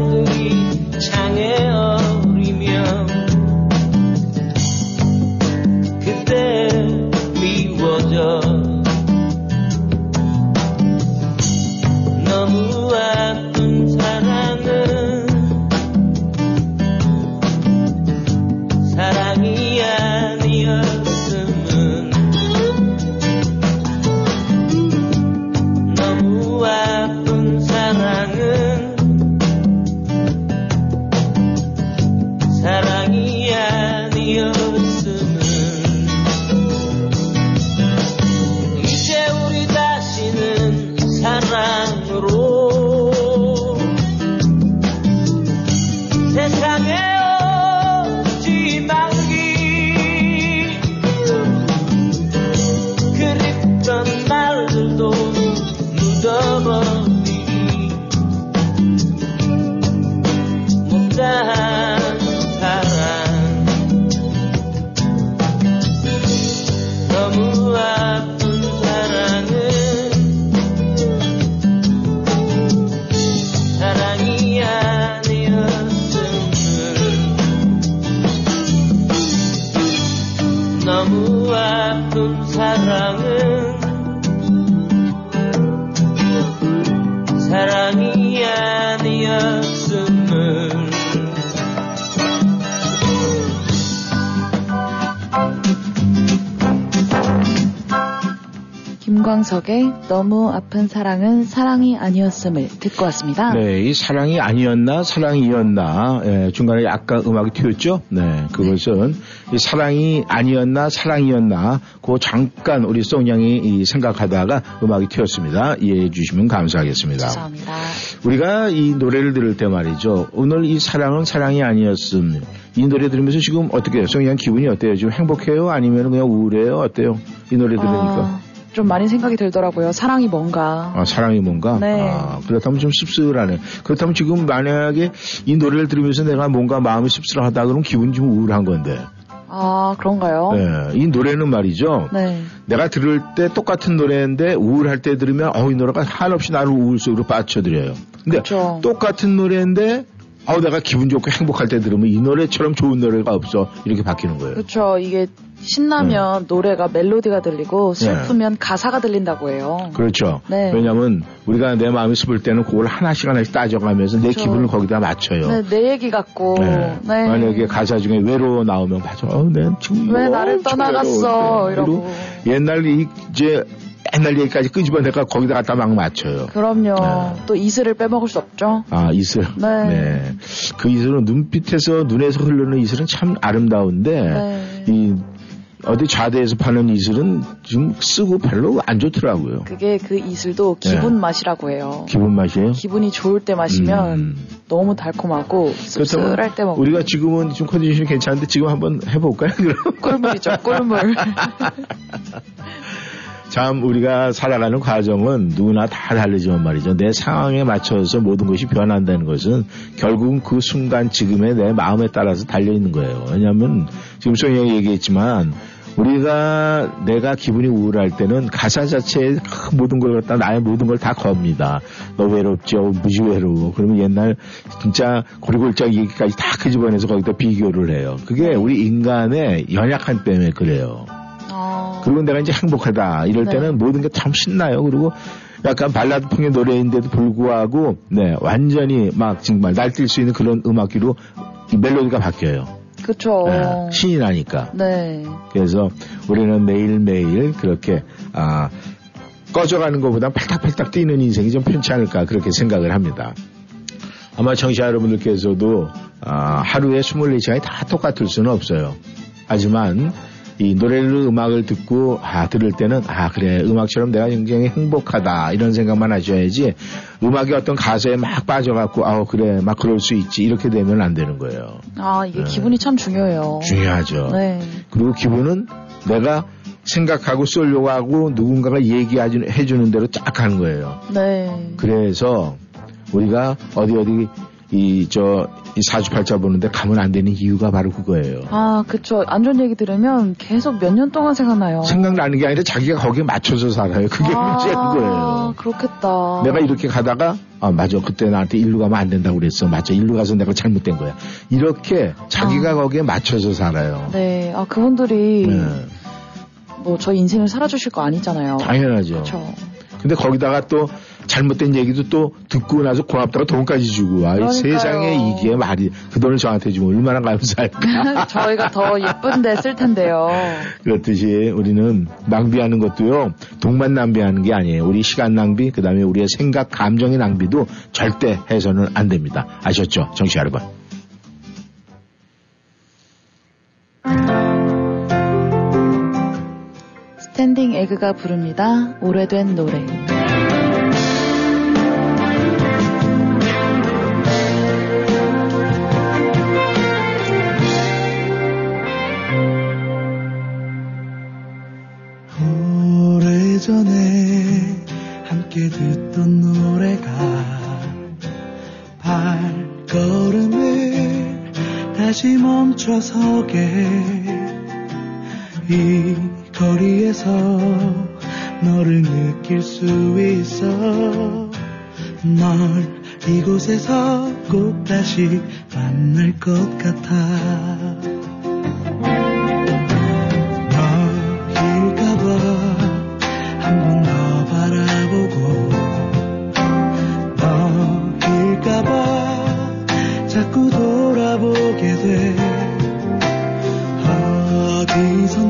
시간들이 창에 너무 아픈 사랑은 사랑이 아니었음을 듣고 왔습니다. 네, 이 사랑이 아니었나 사랑이었나 예, 중간에 약간 음악이 튀었죠. 네, 그것은 이 사랑이 아니었나 사랑이었나 그 잠깐 우리 송양이 이 생각하다가 음악이 튀었습니다. 이해해 주시면 감사하겠습니다. 감사합니다. 우리가 이 노래를 들을 때 말이죠. 오늘 이 사랑은 사랑이 아니었음. 이 노래 들으면서 지금 어떻게 송양 기분이 어때요? 지금 행복해요? 아니면 그냥 우울해요? 어때요? 이 노래 들으니까. 아, 좀 많이 생각이 들더라고요. 사랑이 뭔가. 아, 사랑이 뭔가? 네. 아, 그렇다면 좀 씁쓸하네. 그렇다면 지금 만약에 이 노래를 들으면서 내가 뭔가 마음이 씁쓸하다 그러면 기분이 좀 우울한 건데. 아, 그런가요? 네. 이 노래는 말이죠. 네. 내가 들을 때 똑같은 노래인데 우울할 때 들으면 어, 이 노래가 한없이 나를 우울 속으로 빠쳐들여요. 근데 그쵸. 똑같은 노래인데 어, 내가 기분 좋고 행복할 때 들으면 이 노래처럼 좋은 노래가 없어. 이렇게 바뀌는 거예요. 그렇죠. 이게 신나면 노래가 멜로디가 들리고 슬프면 가사가 들린다고 해요. 그렇죠. 네. 왜냐하면 우리가 내 마음이 슬플 때는 그걸 하나씩 하나씩 따져가면서 내 그렇죠. 기분을 거기다 맞춰요. 네, 내 얘기 같고. 네. 네. 만약에 가사 중에 외로워 나오면 맞아. 어, 내 지금 왜 나를 떠나갔어? 외로운데. 이러고. 옛날 이 이제 옛날 얘기까지 끄집어내가 거기다 갖다 막 맞춰요. 그럼요. 네. 또 이슬을 빼먹을 수 없죠. 아, 이슬. 네. 그 이슬은 눈빛에서, 눈에서 흐르는 이슬은 참 아름다운데, 네. 이, 어디 좌대에서 파는 이슬은 지금 쓰고 별로 안 좋더라고요. 그게 그 이슬도 기분 네. 맛이라고 해요. 기분 맛이에요? 기분이 좋을 때 마시면 음. 너무 달콤하고 씁쓸할 때 먹으면 우리가 지금은 좀 컨디션이 괜찮은데 지금 한번 해볼까요? 그럼? 꿀물이죠, 꿀물. 참 우리가 살아가는 과정은 누구나 다 다르지만 말이죠. 내 상황에 맞춰서 모든 것이 변한다는 것은 결국은 그 순간 지금의 내 마음에 따라서 달려 있는 거예요. 왜냐하면 지금 소영이 얘기했지만 우리가 내가 기분이 우울할 때는 가사 자체에 그 모든 걸 갖다 나의 모든 걸 다 겁니다. 너 외롭죠, 무지 외로워. 그러면 옛날 진짜 고리골짜기 얘기까지 다 끄집어내서 거기다 비교를 해요. 그게 우리 인간의 연약한 때문에 그래요. 어, 그리고 내가 이제 행복하다 이럴 네. 때는 모든 게 참 신나요. 그리고 약간 발라드풍의 노래인데도 불구하고 네 완전히 막 정말 날뛸 수 있는 그런 음악기로 이 멜로디가 바뀌어요. 그쵸. 네, 신이 나니까. 네. 그래서 우리는 매일 매일 그렇게 아 꺼져가는 것보다 팔딱팔딱 뛰는 인생이 좀 편치 않을까 그렇게 생각을 합니다. 아마 청취자 여러분들께서도 아, 하루에 24시간이 다 똑같을 수는 없어요. 하지만 이 노래를 음악을 듣고 아 들을 때는 아 그래 음악처럼 내가 굉장히 행복하다 이런 생각만 하셔야지 음악의 어떤 가사에 막 빠져갖고 아 그래 막 그럴 수 있지 이렇게 되면 안 되는 거예요. 아, 이게 네. 기분이 참 중요해요. 중요하죠. 네. 그리고 기분은 내가 생각하고 쏠려고 하고 누군가가 얘기해 주는 대로 쫙 가는 거예요. 네. 그래서 우리가 어디 어디 이 저이 사주팔자 보는데 가면 안 되는 이유가 바로 그거예요. 아, 그쵸. 안 좋은 얘기 들으면 계속 몇 년 동안 생각나요. 생각나는 게 아니라 자기가 거기에 맞춰서 살아요. 그게 아, 문제인 거예요. 그렇겠다. 내가 이렇게 가다가 아 맞아 그때 나한테 일로 가면 안 된다고 그랬어 맞아 일로 가서 내가 잘못된 거야 이렇게 자기가 아. 거기에 맞춰서 살아요 네. 아, 그분들이 네, 뭐 저희 인생을 살아주실 거 아니잖아요. 당연하죠 그렇죠. 근데 거기다가 또 잘못된 얘기도 또 듣고 나서 고맙다고 돈까지 주고 아. 세상에 이게 말이 그 돈을 저한테 주면 얼마나 감사할까 저희가 더 예쁜데 쓸 텐데요. 그렇듯이 우리는 낭비하는 것도요 돈만 낭비하는 게 아니에요 우리 시간 낭비 그 다음에 우리의 생각 감정의 낭비도 절대 해서는 안 됩니다 아셨죠 청취자 여러분 스탠딩 에그가 부릅니다. 오래된 노래. 멈춰서게 이 거리에서 너를 느낄 수 있어. 널 이곳에서 꼭 다시 만날 것 같아 어디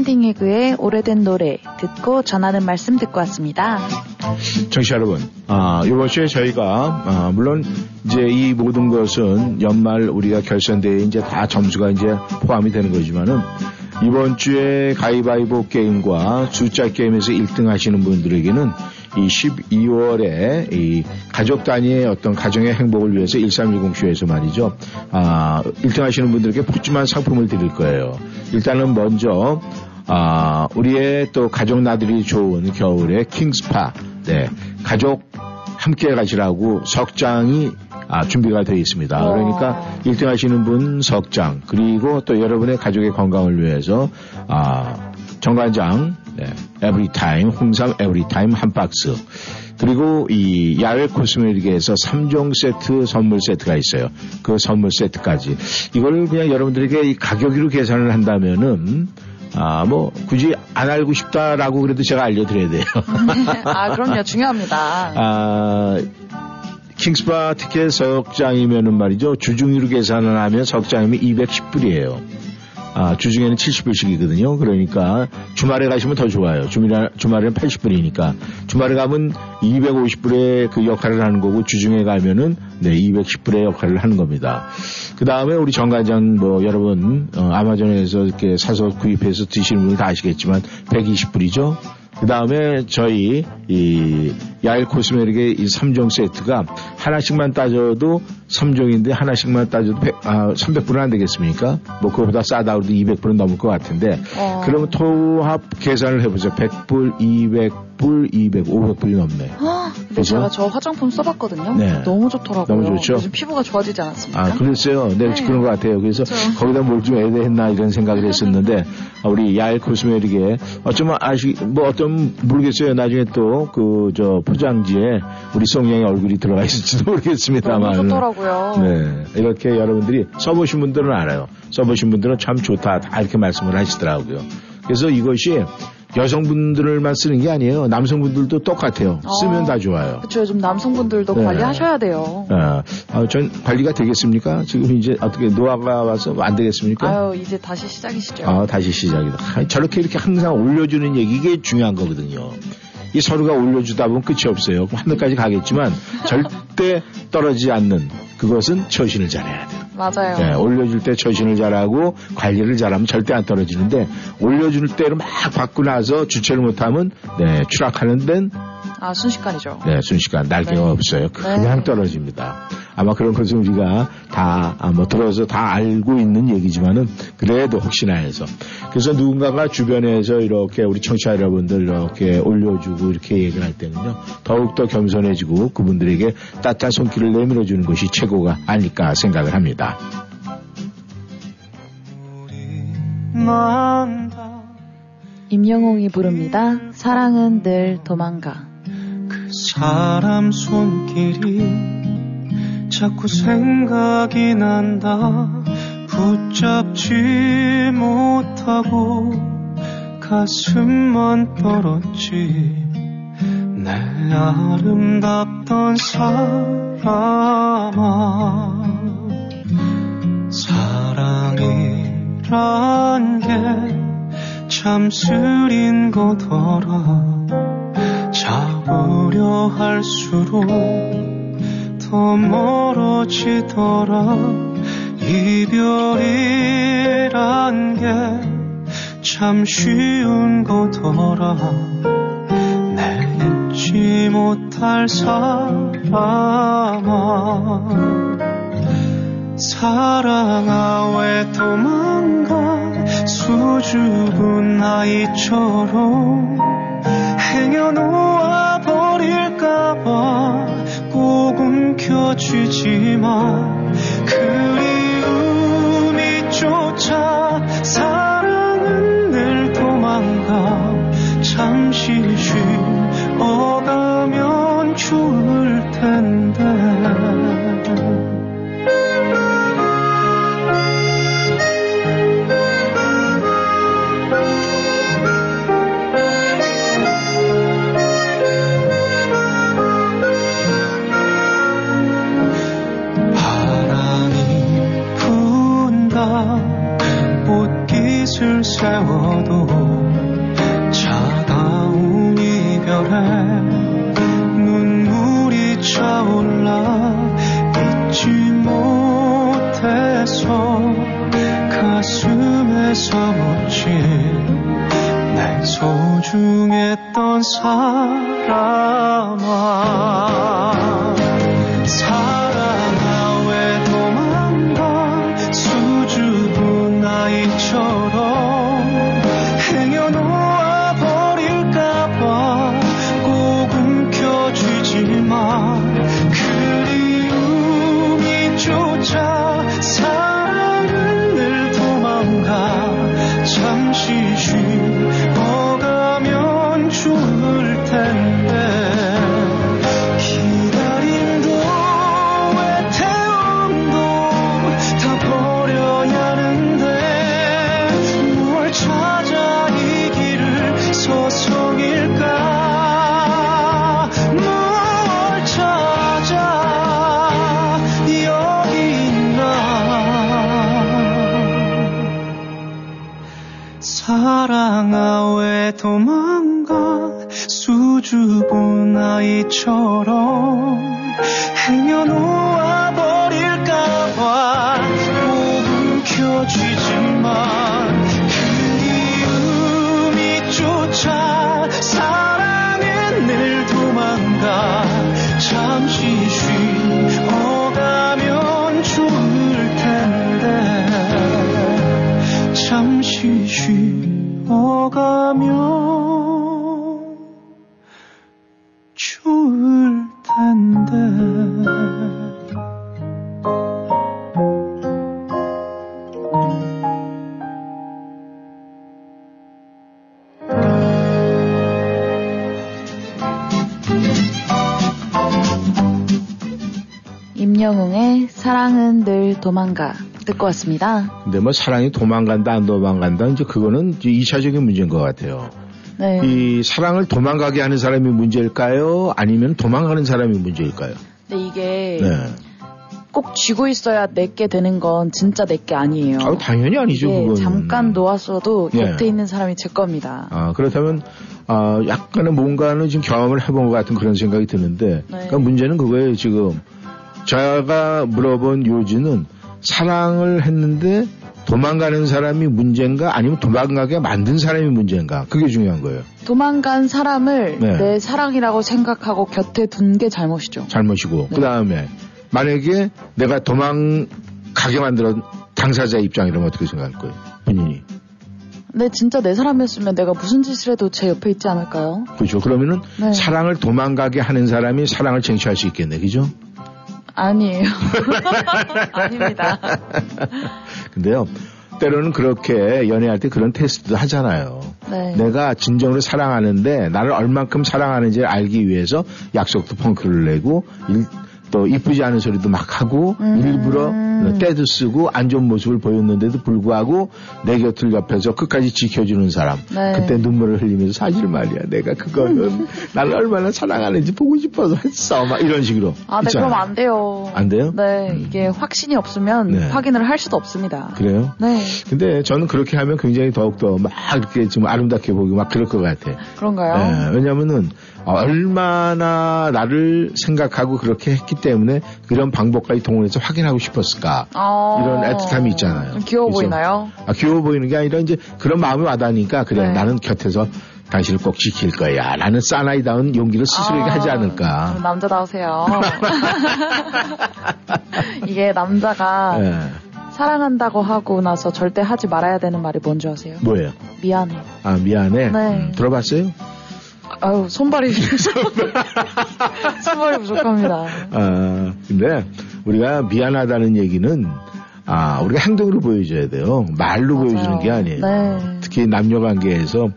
스탠딩 에그의 오래된 노래 듣고 전하는 말씀 듣고 왔습니다. 청취자 여러분, 아, 이번 주에 저희가, 아, 물론 이제 이 모든 것은 연말 우리가 결선 때에 이제 다 점수가 이제 포함이 되는 거지만은 이번 주에 가위바위보 게임과 숫자 게임에서 1등 하시는 분들에게는 이 12월에 이 가족 단위의 어떤 가정의 행복을 위해서 1310쇼에서 말이죠. 아, 1등 하시는 분들에게 푸짐한 상품을 드릴 거예요. 일단은 먼저 아, 우리의 또 가족 나들이 좋은 겨울에 킹스파, 네, 가족 함께 가시라고 석장이 아, 준비가 되어 있습니다. 와. 그러니까 1등 하시는 분 석장, 그리고 또 여러분의 가족의 건강을 위해서, 아, 정관장, 네, 에브리타임, 홍삼 에브리타임 한 박스. 그리고 이 야외 코스메틱에서 3종 세트 선물 세트가 있어요. 그 선물 세트까지. 이걸 그냥 여러분들에게 이 가격으로 계산을 한다면은, 아, 뭐, 굳이 안 알고 싶다라고 그래도 제가 알려드려야 돼요. 아, 그럼요. 중요합니다. 아, 킹스파 티켓 석장이면은 말이죠. 주중으로 계산을 하면 석장이면 210불이에요. 아, 주중에는 70불씩이거든요. 그러니까 주말에 가시면 더 좋아요. 주말, 주말에는 80불이니까. 주말에 가면 250불의 그 역할을 하는 거고 주중에 가면은 네, 210불의 역할을 하는 겁니다. 그 다음에 우리 정관장 뭐 여러분 어, 아마존에서 이렇게 사서 구입해서 드시는 분들 다 아시겠지만 120불이죠. 그 다음에 저희 이 야일 코스메틱의 이 3종 세트가 하나씩만 따져도 3종인데 하나씩만 따져도 100, 아, 300불은 안 되겠습니까? 뭐 그거보다 싸다 그래도 200불은 넘을 것 같은데 어. 그러면 토합 계산을 해보죠. 100불, 200 불, 200, 500불이 넘네. 아, 근데? 제가 저 화장품 써봤거든요. 네. 너무 좋더라고요. 너무 좋죠? 요즘 피부가 좋아지지 않았습니까? 아, 그랬어요. 네, 네. 그런 것 같아요. 그래서 그렇죠. 거기다 뭘좀 해야 했나 이런 생각을 했었는데, 아, 우리 야일 코스메틱에 어쩌면 아시, 뭐 어떤, 모르겠어요. 나중에 또 그, 저, 포장지에 우리 송양의 얼굴이 들어가 있을지도 모르겠습니다만. 너무 좋더라고요. 네. 이렇게 여러분들이 써보신 분들은 알아요. 써보신 분들은 참 좋다. 다 이렇게 말씀을 하시더라고요. 그래서 이것이 여성분들만 쓰는 게 아니에요. 남성분들도 똑같아요. 쓰면 어. 다 좋아요. 그렇죠. 요즘 남성분들도 네. 관리하셔야 돼요. 아, 아, 전 관리가 되겠습니까? 지금 이제 어떻게 노화가 와서 안 되겠습니까? 아유, 이제 다시 시작이시죠. 아, 다시 시작이다. 아, 저렇게 이렇게 항상 올려주는 얘기, 이게 중요한 거거든요. 이 서로가 올려주다 보면 끝이 없어요. 하늘까지 가겠지만 절대 떨어지지 않는 그것은 처신을 잘해야 돼요. 맞아요. 네, 올려줄 때 처신을 잘하고 관리를 잘하면 절대 안 떨어지는데 올려줄 때로 막 받고 나서 주체를 못하면 네, 추락하는 데는 아, 순식간이죠. 네, 순식간 날개가 네. 없어요. 그냥 네. 떨어집니다. 아마 그런 것을 우리가 다, 아, 뭐, 들어서 다 알고 있는 얘기지만은, 그래도 혹시나 해서. 그래서 누군가가 주변에서 이렇게 우리 청취자 여러분들 이렇게 올려주고 이렇게 얘기를 할 때는요, 더욱더 겸손해지고 그분들에게 따뜻한 손길을 내밀어주는 것이 최고가 아닐까 생각을 합니다. 임영웅이 부릅니다. 사랑은 늘 도망가. 그 사람 손길이 자꾸 생각이 난다. 붙잡지 못하고 가슴만 떨었지. 내 아름답던 사람아 사랑이란 게 참 쓰린 거더라 잡으려 할수록 더 멀어지더라. 이별이란 게 참 쉬운 거더라. 내 잊지 못할 사람아. 사랑아 왜 도망가 수줍은 아이처럼 행여놓아 버릴까봐 꼭 움켜쥐지만 그리움이 쫓아 사랑은 늘 도망가 잠시 쉬어가 묻힌 내 소중했던 사람아 도망가 수줍은 아이처럼 행여놓아 버릴까봐 꼭 움켜쥐지만 그리움이 쫓아 사랑은 늘 도망가 잠시 쉬어가면 좋을 텐데 잠시 쉬어가면 도망가 듣고 왔습니다. 근데 뭐 사랑이 도망간다 안 도망간다 이제 그거는 이제 2차적인 문제인 것 같아요. 네. 이 사랑을 도망가게 하는 사람이 문제일까요? 아니면 도망가는 사람이 문제일까요? 근데 이게 네. 꼭 쥐고 있어야 내게 되는 건 진짜 내게 아니에요. 아, 당연히 아니죠, 이게 그거는. 잠깐 놓았어도 예. 곁에 있는 사람이 제 겁니다. 아, 그렇다면, 아, 약간의 뭔가는 지금 경험을 해본 것 같은 그런 생각이 드는데, 네. 그러니까 문제는 그거예요, 지금. 제가 물어본 요지는 사랑을 했는데 도망가는 사람이 문제인가 아니면 도망가게 만든 사람이 문제인가 그게 중요한 거예요. 도망간 사람을 네. 내 사랑이라고 생각하고 곁에 둔 게 잘못이죠. 잘못이고 네. 그 다음에 만약에 내가 도망가게 만들어 당사자 입장이라면 어떻게 생각할 거예요, 본인이? 근데 진짜 내 사람이었으면 내가 무슨 짓을 해도 제 옆에 있지 않을까요? 그렇죠. 그러면은 네. 사랑을 도망가게 하는 사람이 사랑을 쟁취할 수 있겠네, 그죠? 아니에요. 아닙니다. 근데요, 때로는 그렇게 연애할 때 그런 테스트도 하잖아요. 네. 내가 진정으로 사랑하는데 나를 얼만큼 사랑하는지 를 알기 위해서 약속도 펑크를 내고 일- 또 이쁘지 않은 소리도 막 하고 음. 일부러 때도 쓰고 안 좋은 모습을 보였는데도 불구하고 내 곁을 옆에서 끝까지 지켜주는 사람 네. 그때 눈물을 흘리면서 사실 말이야 내가 그거는 나를 얼마나 사랑하는지 보고 싶어서 했어 막 이런 식으로 아, 네, 있잖아요. 그럼 안 돼요. 안 돼요? 네, 이게 확신이 없으면 네. 확인을 할 수도 없습니다. 그래요? 네, 근데 저는 그렇게 하면 굉장히 더욱 더 막 이렇게 좀 아름답게 보이고 막 그럴 것 같아. 그런가요? 예, 왜냐면은 얼마나 나를 생각하고 그렇게 했기 때문에 그런 방법까지 동원해서 확인하고 싶었을까. 아, 이런 애틋함이 있잖아요. 좀 귀여워 그죠? 보이나요? 아, 귀여워 보이는 게 아니라 이제 그런 마음이 와닿으니까 그래 네. 나는 곁에서 당신을 꼭 지킬 거야. 라는 사나이다운 용기를 스스로에게 아, 하지 않을까. 좀 남자다우세요. 이게 남자가 예, 사랑한다고 하고 나서 절대 하지 말아야 되는 말이 뭔지 아세요? 뭐예요? 미안해. 아 미안해. 네. 음, 들어봤어요? 아유, 손발이. 손발이 부족합니다. 아, 근데 우리가 미안하다는 얘기는 아, 우리가 행동으로 보여줘야 돼요. 말로 맞아요. 보여주는 게 아니에요. 네. 특히 남녀 관계에서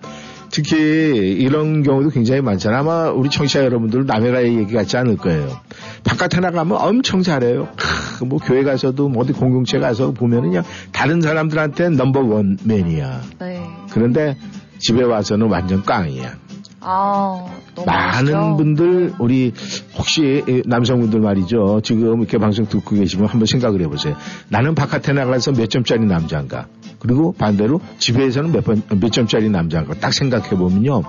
특히 이런 경우도 굉장히 많잖아요. 아마 우리 청취자 여러분들 남의 가의 얘기 같지 않을 거예요. 바깥에 나가면 엄청 잘해요. 크, 뭐 교회 가서도 뭐 어디 공동체 가서 보면은 그냥 다른 사람들한테는 넘버 원 맨이야. 네. 그런데 집에 와서는 완전 깡이야. 아, 많은 멋있죠? 분들 우리 혹시 이 남성분들 말이죠. 지금 이렇게 방송 듣고 계시면 한번 생각을 해보세요. 나는 바깥에 나가서 몇 점짜리 남자인가? 그리고 반대로 집에서는 몇 번, 몇 점짜리 남자인가 딱 생각해 보면요.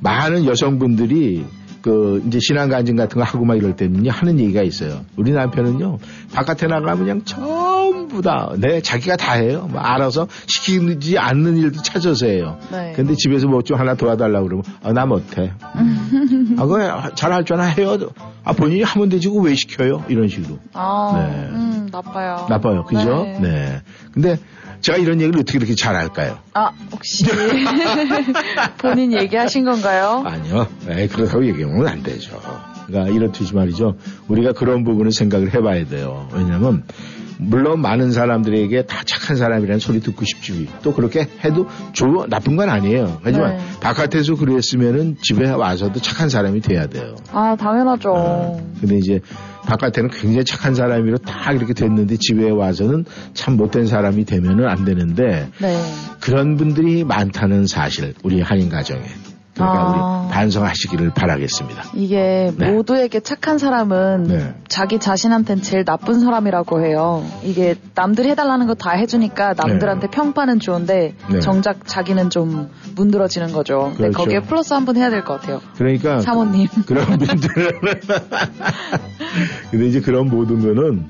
많은 여성분들이 그 이제 신앙 간증 같은 거 하고 막 이럴 때는요 하는 얘기가 있어요. 우리 남편은요 바깥에 나가면 그냥 전부 다네 자기가 다 해요. 뭐 알아서 시키지 않는 일도 찾아서 해요. 네. 근데 집에서 뭐 좀 하나 도와달라고 그러면 아, 나 못해. 아 그거 잘할 줄 아나 해요. 아 본인이 하면 되지 왜 시켜요? 이런 식으로 아, 네. 음, 나빠요. 나빠요. 그죠? 네. 네. 근데 제가 이런 얘기를 어떻게 그렇게 잘할까요? 아, 혹시 본인 얘기하신 건가요? 아니요. 에이, 그렇다고 얘기하면 안 되죠. 그러니까 이렇듯이 말이죠. 우리가 그런 부분을 생각을 해봐야 돼요. 왜냐하면 물론 많은 사람들에게 다 착한 사람이라는 소리 듣고 싶지. 또 그렇게 해도 좋 나쁜 건 아니에요. 하지만 네. 바깥에서 그랬으면은 집에 와서도 착한 사람이 돼야 돼요. 아, 당연하죠. 어, 근데 이제 바깥에는 굉장히 착한 사람으로 다 이렇게 됐는데 집에 와서는 참 못된 사람이 되면은 안 되는데 네. 그런 분들이 많다는 사실 우리 한인 가정에 그러니까 아. 우리 반성하시기를 바라겠습니다. 이게 네. 모두에게 착한 사람은 네. 자기 자신한텐 제일 나쁜 사람이라고 해요. 이게 남들이 해달라는 거 다 해주니까 남들한테 평판은 좋은데 네. 정작 자기는 좀 문드러지는 거죠. 근데 그렇죠. 거기에 플러스 한 번 해야 될 것 같아요. 그러니까 사모님. 그런 분들은 근데 이제 그런 모든 거는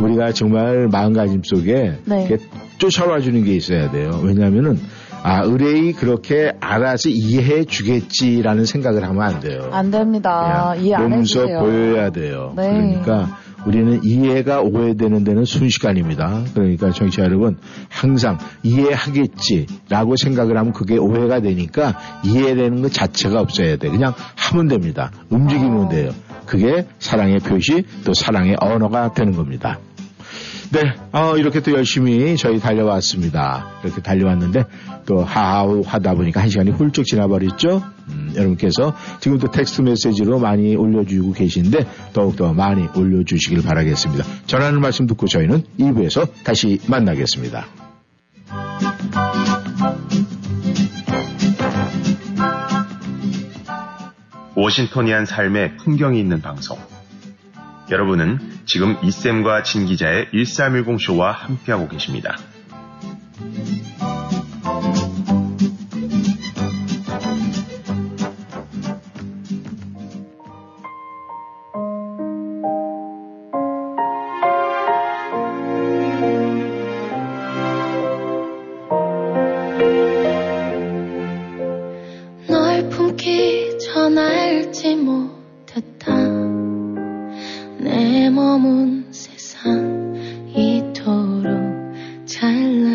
우리가 정말 마음가짐 속에 네. 쫓아와 주는 게 있어야 돼요. 왜냐하면은 아 의뢰이 그렇게 알아서 이해해 주겠지라는 생각을 하면 안 돼요. 안 됩니다. 이해 안 몸소 해주세요. 보여야 돼요. 네. 그러니까 우리는 이해가 오해되는 데는 순식간입니다. 그러니까 정치자 여러분 항상 이해하겠지라고 생각을 하면 그게 오해가 되니까 이해되는 것 자체가 없어야 돼. 그냥 하면 됩니다. 움직이면 어. 돼요. 그게 사랑의 표시 또 사랑의 언어가 되는 겁니다. 네, 어, 이렇게 또 열심히 저희 달려왔습니다. 이렇게 달려왔는데 또 하하우 하다 보니까 한 시간이 훌쩍 지나버렸죠. 음, 여러분께서 지금도 텍스트 메시지로 많이 올려주고 계신데 더욱더 많이 올려주시길 바라겠습니다. 전하는 말씀 듣고 저희는 2부에서 다시 만나겠습니다. 워싱턴이한 삶의 풍경이 있는 방송. 여러분은 지금 이쌤과 진 기자의 1310쇼와 함께하고 계십니다.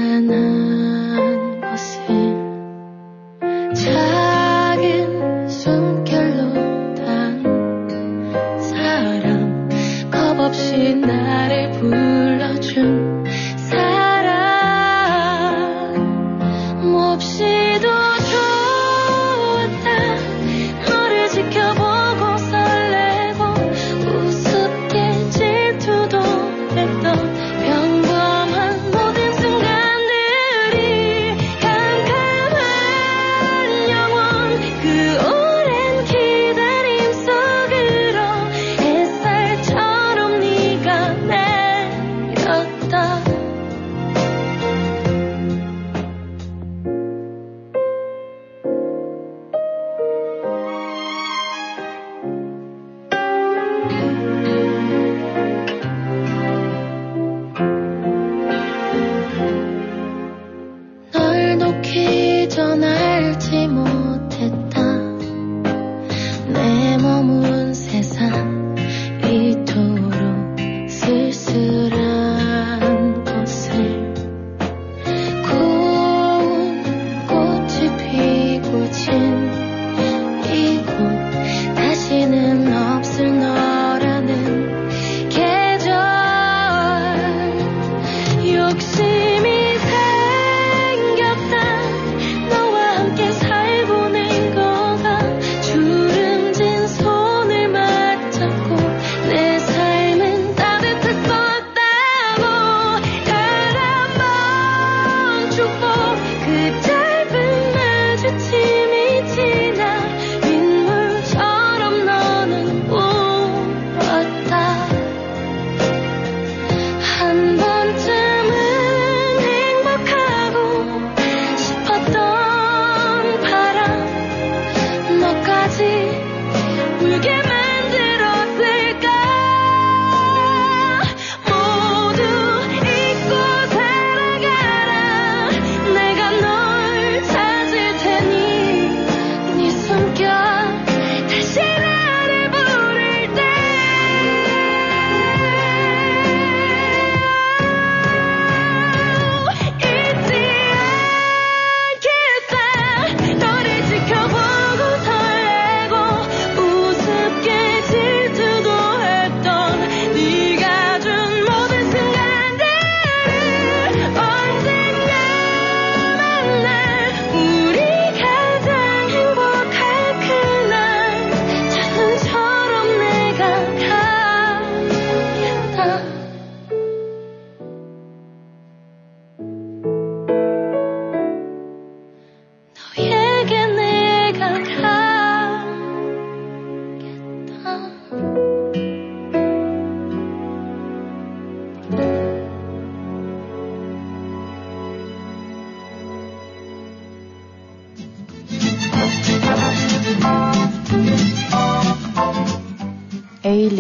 sana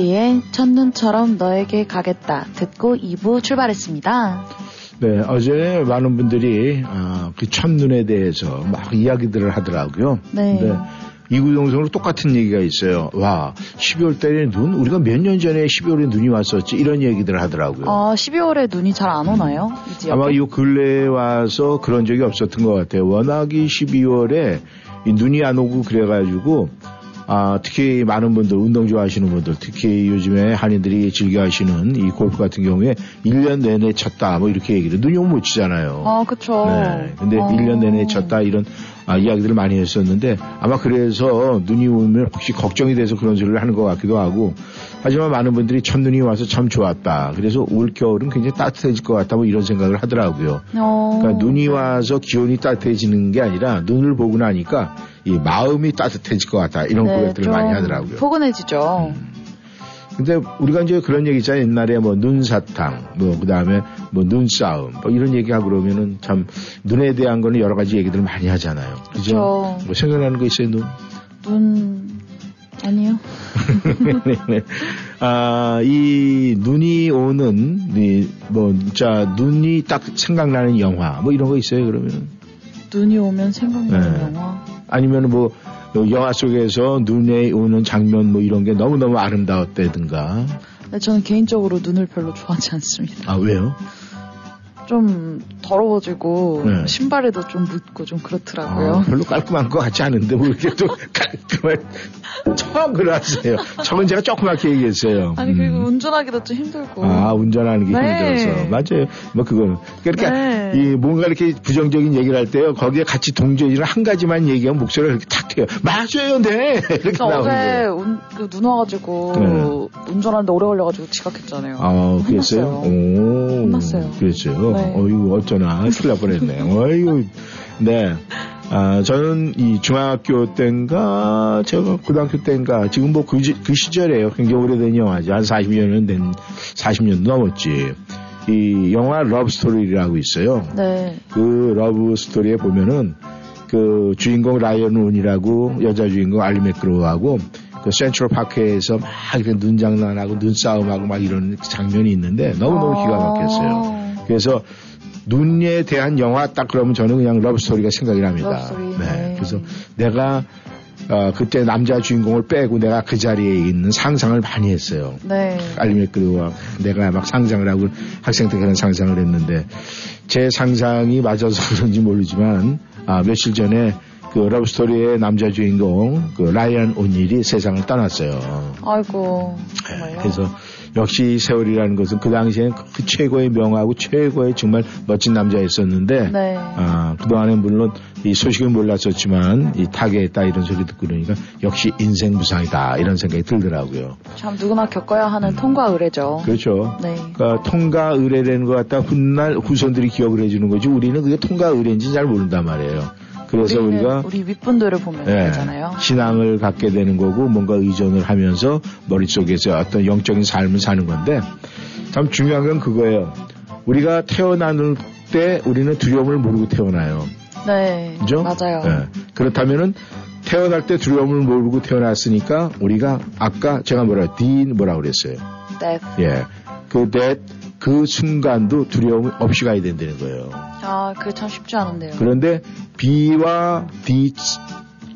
빌리의 첫눈처럼 너에게 가겠다 듣고 2부 출발했습니다. 네, 어제 많은 분들이 아, 그 첫눈에 대해서 막 이야기들을 하더라고요. 네. 근데 이구동성으로 똑같은 얘기가 있어요. 와, 12월 달에 눈? 우리가 몇 년 전에 12월에 눈이 왔었지? 이런 얘기들을 하더라고요. 아, 12월에 눈이 잘 안 오나요? 이 지역에? 아마 이 근래에 와서 그런 적이 없었던 것 같아요. 워낙이 12월에 이 눈이 안 오고 그래가지고 아, 특히 많은 분들, 운동 좋아하시는 분들, 특히 요즘에 한인들이 즐겨 하시는 이 골프 같은 경우에 1년 내내 쳤다, 뭐 이렇게 얘기를, 눈이 오면 못 치잖아요. 아, 그쵸. 네. 근데 어. 1년 내내 쳤다 이런 아, 이야기들을 많이 했었는데 아마 그래서 눈이 오면 혹시 걱정이 돼서 그런 소리를 하는 것 같기도 하고 하지만 많은 분들이 첫눈이 와서 참 좋았다. 그래서 올 겨울은 굉장히 따뜻해질 것 같다 뭐 이런 생각을 하더라고요. 어. 그러니까 눈이 와서 기온이 따뜻해지는 게 아니라 눈을 보고 나니까 이 마음이 따뜻해질 것 같다 이런 고백들을 네, 좀 많이 하더라고요. 포근해지죠. 근데 우리가 이제 그런 얘기 있잖아요. 옛날에 뭐 눈사탕, 뭐 그다음에 뭐 눈싸움, 뭐 이런 얘기하고 그러면은 참 눈에 대한 거는 여러 가지 얘기들 을 많이 하잖아요. 그죠? 뭐 생각나는 거 있어요, 눈? 눈, 아니요. 네. 아, 이 눈이 오는 이, 뭐 진짜 눈이 딱 생각나는 영화 뭐 이런 거 있어요, 그러면은? 눈이 오면 생각나는 네. 영화. 아니면 뭐 영화 속에서 눈에 오는 장면 뭐 이런 게 너무너무 아름다웠다든가. 근데 저는 개인적으로 눈을 별로 좋아하지 않습니다. 아, 왜요? 좀 더러워지고 네. 신발에도 좀 묻고 좀 그렇더라고요. 아, 별로 깔끔한 것 같지 않은데 뭐 이렇게 또 깔끔한 처음 그러세요. 저건 제가 조그맣게 얘기했어요. 아니 그리고 음. 운전하기도 좀 힘들고. 아 운전하는 게 네. 힘들어서 맞아요. 뭐 그거는 그러니까 네. 이 뭔가 이렇게 부정적인 얘기를 할 때요 거기에 같이 동조해지는 한 가지만 얘기하면 목소리가 이렇게 탁 튀어요. 맞아요, 네 이렇게 어제. 운, 그 눈 와가지고 네. 운전하는데 오래 걸려가지고 지각했잖아요. 아, 그랬어요? 혼났어요. 오. 혼났어요. 그랬어요? 네. 어이구, 어쩌나. 큰일 날 뻔했네. 어이구. 네. 아, 저는 이 중학교 때인가, 제가 고등학교 때인가, 지금 뭐 그, 그 시절이에요. 굉장히 오래된 영화지. 한 40년은 된, 40년 넘었지. 이 영화 Love Story라고 있어요. 네. 그 Love Story에 보면은 그 주인공 라이언 오닐하고 여자 주인공 알리 맥그로우하고 그 센트럴 파크에서 막 이렇게 눈장난하고 눈싸움하고 막 이런 장면이 있는데 너무너무 기가 막혔어요. 아. 그래서 눈에 대한 영화 딱 그러면 저는 그냥 Love Story가 생각이 납니다. Love Story, 네. 네. 그래서 내가 어, 그때 남자 주인공을 빼고 내가 그 자리에 있는 상상을 많이 했어요. 네. 알리 맥그로우 내가 막 상상을 하고 학생 때 그런 상상을 했는데 제 상상이 맞아서 그런지 모르지만 아, 며칠 전에 그 러브스토리의 남자 주인공 그 라이언 오닐이 세상을 떠났어요. 아이고. 네. 그래서 역시 세월이라는 것은 그 당시엔 그 최고의 명하고 최고의 정말 멋진 남자였었는데 네. 아, 그동안에 물론 이 소식을 몰랐었지만 이 타계했다 이런 소리 듣고 그러니까 역시 인생 무상이다 이런 생각이 들더라고요. 참 누구나 겪어야 하는 통과 의례죠. 그렇죠. 네. 그러니까 통과 의례라는 것 같다 훗날 후손들이 기억을 해주는 거지 우리는 그게 통과 의례인지 잘 모른단 말이에요. 그래서 우리가 우리 윗분들을 보면 예, 되잖아요. 신앙을 갖게 되는 거고 뭔가 의존을 하면서 머릿속에서 어떤 영적인 삶을 사는 건데 참 중요한 건 그거예요. 우리가 태어나는 때 우리는 두려움을 모르고 태어나요. 네. 그죠? 맞아요. 예. 그렇다면은 태어날 때 두려움을 모르고 태어났으니까 우리가 아까 제가 뭐라 D 뭐라 그랬어요. 네. 예. 그 that 그 순간도 두려움 없이 가야 된다는 거예요. 아, 그게 참 쉽지 않은데요. 그런데 B와 D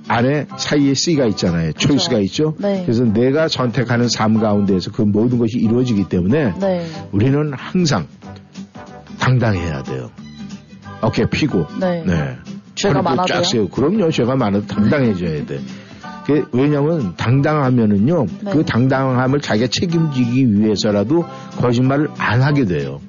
안에 사이에 C가 있잖아요. 초이스가 있죠. 네. 그래서 내가 선택하는 삶 가운데에서 그 모든 것이 이루어지기 때문에 네. 우리는 항상 당당해야 돼요. 어깨 피고. 네. 네. 죄가 많아도요? 쫙 세우고. 그럼요. 죄가 많아도 당당해져야 돼. 그 왜냐면 당당하면은요. 네. 그 당당함을 자기가 책임지기 위해서라도 거짓말을 안 하게 돼요.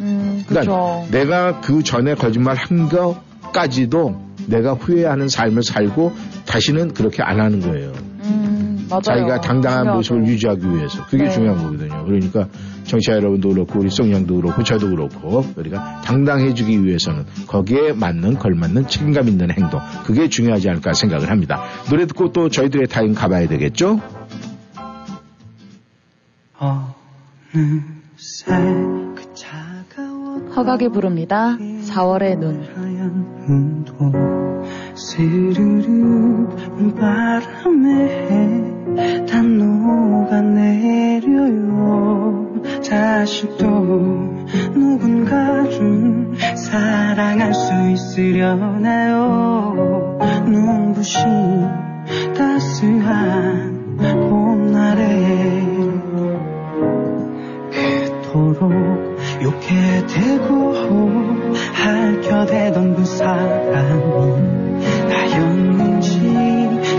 음, 그러니까 그렇죠. 내가 그 전에 거짓말 한 것까지도 내가 후회하는 삶을 살고 다시는 그렇게 안 하는 거예요. 음. 자기가 당당한 중요하죠. 모습을 유지하기 위해서. 그게 네. 중요한 거거든요. 그러니까 정치자 여러분도 그렇고 우리 송양도 그렇고 저도 그렇고 우리가 당당해지기 위해서는 거기에 맞는 걸맞는 책임감 있는 행동. 그게 중요하지 않을까 생각을 합니다. 노래 듣고 또 저희들의 타임 가봐야 되겠죠? 어느새 그 허각이 부릅니다. 4월의 눈. 스르르 바람에 다 녹아내려 다시 또 누군가를 사랑할 수 있으려나요? 눈부신 따스한 봄날에 그토록 욕해대고 할켜대던 그 사람이 나였는지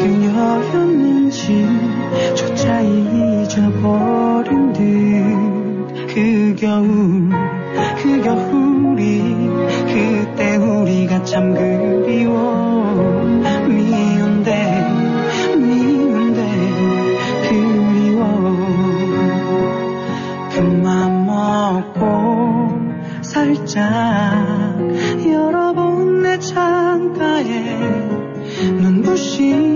그녀였는지 조차 잊어버린 듯 그 겨울 그 겨울이 그때 우리가 참 그리워. 미운데 미운데 그리워. 그만 먹고 살짝 열어본 내 창가에 눈부신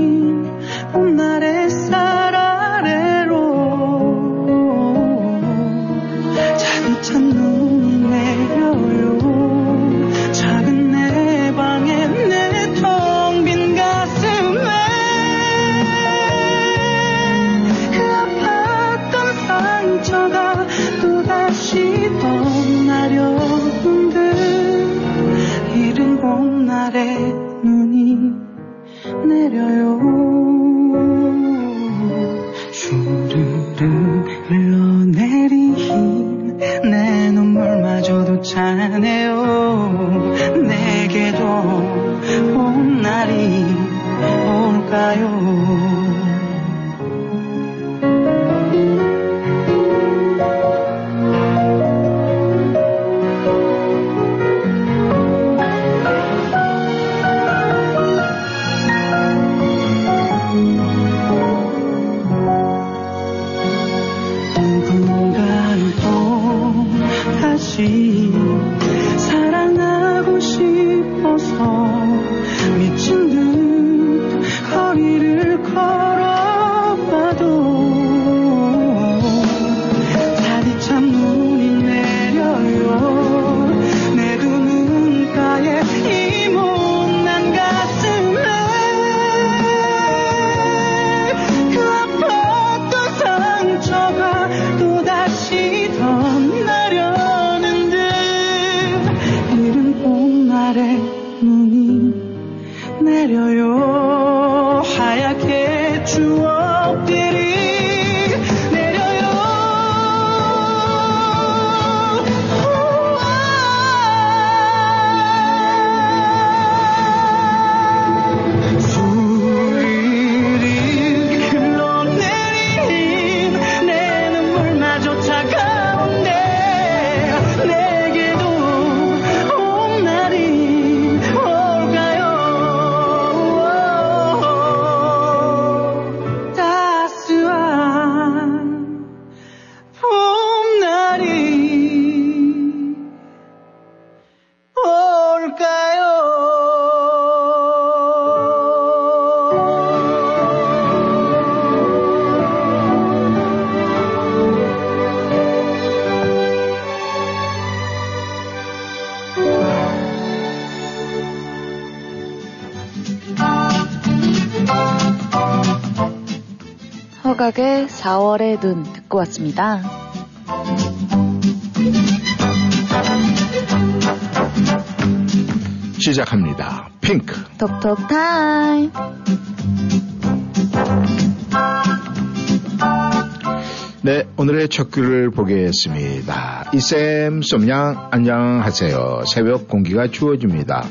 4월의 눈 듣고 왔습니다. 시작합니다. 핑크. 톡톡 타임. 네, 오늘의 첫 글을 보겠습니다. 이쌤 쏨양 안녕하세요. 새벽 공기가 추워집니다.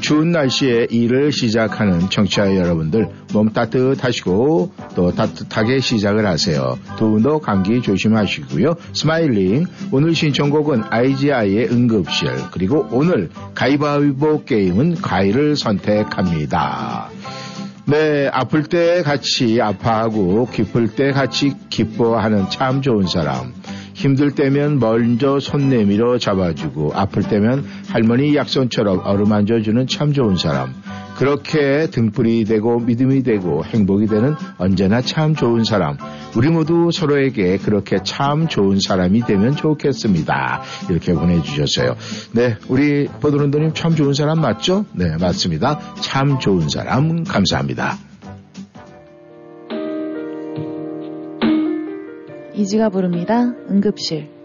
추운 날씨에 일을 시작하는 청취자 여러분들 몸 따뜻하시고 또 따뜻하게 시작을 하세요. 두 분도 감기 조심하시고요. Smiling 오늘 신청곡은 izi의 응급실 그리고 오늘 가위바위보 게임은 과일을 선택합니다. 네, 아플 때 같이 아파하고 기쁠 때 같이 기뻐하는 참 좋은 사람. 힘들 때면 먼저 손 내밀어 잡아주고 아플 때면 할머니 약손처럼 어루만져주는 참 좋은 사람. 그렇게 등불이 되고 믿음이 되고 행복이 되는 언제나 참 좋은 사람. 우리 모두 서로에게 그렇게 참 좋은 사람이 되면 좋겠습니다. 이렇게 보내주셨어요. 네, 우리 보드론더님 참 좋은 사람 맞죠? 네, 맞습니다. 참 좋은 사람 감사합니다. 이지가 부릅니다. 응급실.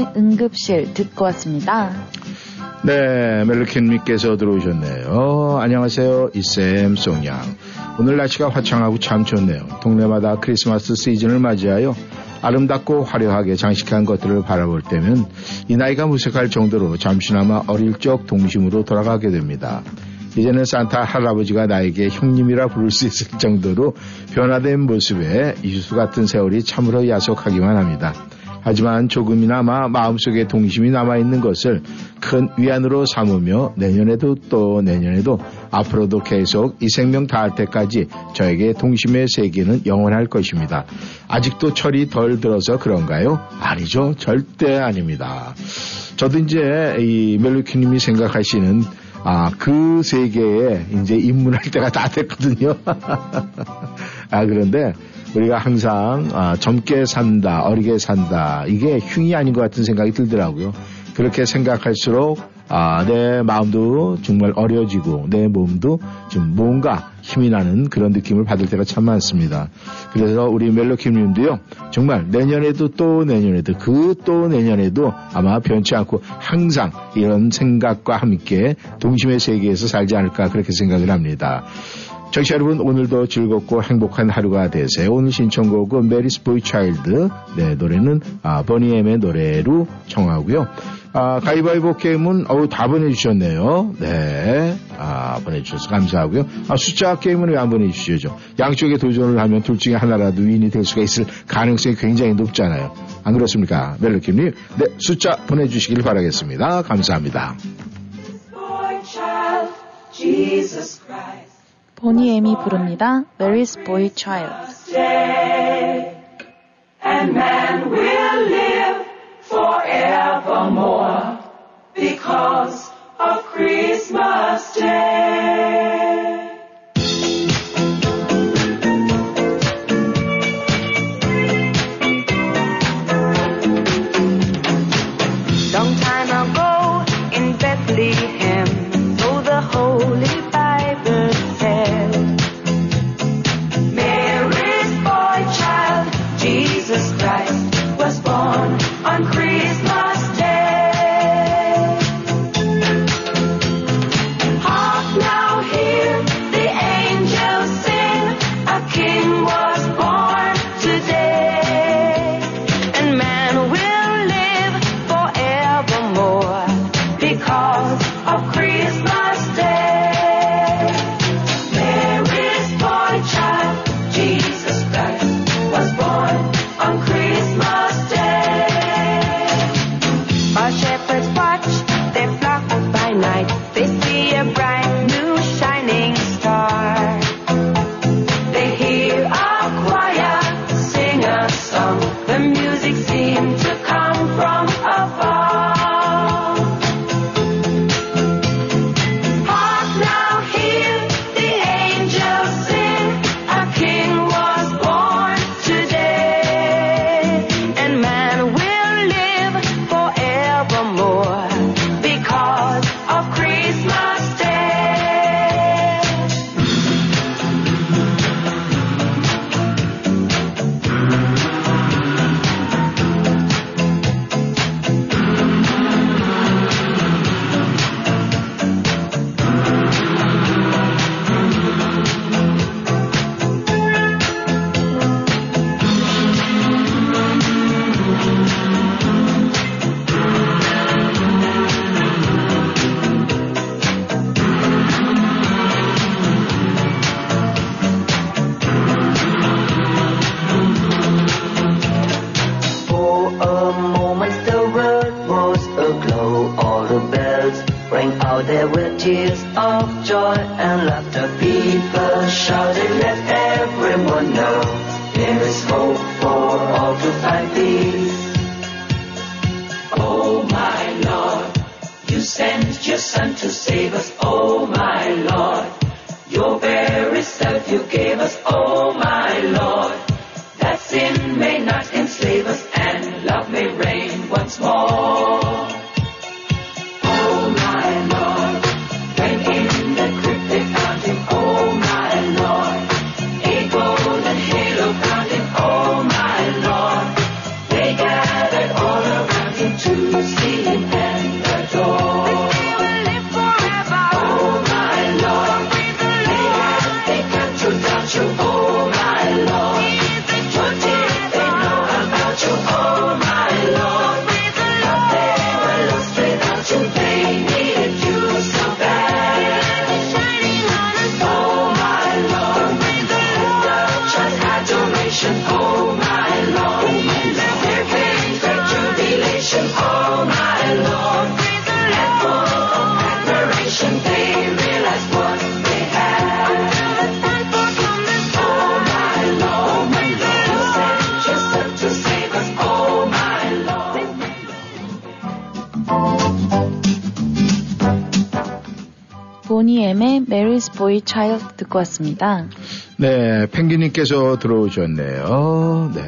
이지의 응급실 듣고 왔습니다. 네, 멜로캔님께서 들어오셨네요. 안녕하세요. 이쌤 송양. 오늘 날씨가 화창하고 참 좋네요. 동네마다 크리스마스 시즌을 맞이하여 아름답고 화려하게 장식한 것들을 바라볼 때면 이 나이가 무색할 정도로 잠시나마 어릴 적 동심으로 돌아가게 됩니다. 이제는 산타 할아버지가 나에게 형님이라 부를 수 있을 정도로 변화된 모습에 이수수 같은 세월이 참으로 야속하기만 합니다. 하지만 조금이나마 마음속에 동심이 남아있는 것을 큰 위안으로 삼으며 내년에도 또 내년에도 앞으로도 계속 이 생명 다할 때까지 저에게 동심의 세계는 영원할 것입니다. 아직도 철이 덜 들어서 그런가요? 아니죠. 절대 아닙니다. 저도 이제 이 멜로키님이 생각하시는 아, 그 세계에 이제 입문할 때가 다 됐거든요. 아, 그런데 우리가 항상 아, 젊게 산다, 어리게 산다. 이게 흉이 아닌 것 같은 생각이 들더라고요. 그렇게 생각할수록 아, 내 마음도 정말 어려지고 내 몸도 좀 뭔가 힘이 나는 그런 느낌을 받을 때가 참 많습니다. 그래서 우리 멜로킴님도요, 정말 내년에도 또 내년에도 그 또 내년에도 아마 변치 않고 항상 이런 생각과 함께 동심의 세계에서 살지 않을까 그렇게 생각을 합니다. 청취자 여러분 오늘도 즐겁고 행복한 하루가 되세요. 오늘 신청곡은 Mary's Boy Child 네 노래는 아, 보니엠의 노래로 청하고요. 아, 가위바위보 게임은, 어우, 다 보내주셨네요. 네. 아, 보내주셔서 감사하고요. 아, 숫자 게임은 왜 안 보내주시죠? 양쪽에 도전을 하면 둘 중에 하나라도 위인이 될 수가 있을 가능성이 굉장히 높잖아요. 안 그렇습니까? 멜로킴님. 네, 숫자 보내주시길 바라겠습니다. 감사합니다. 보니 엠이 부릅니다. Mary's Boy Child. and man will live forevermore because of Christmas Day. Boy Child 듣고 왔습니다. 네, 펭귄님께서 들어오셨네요. 네.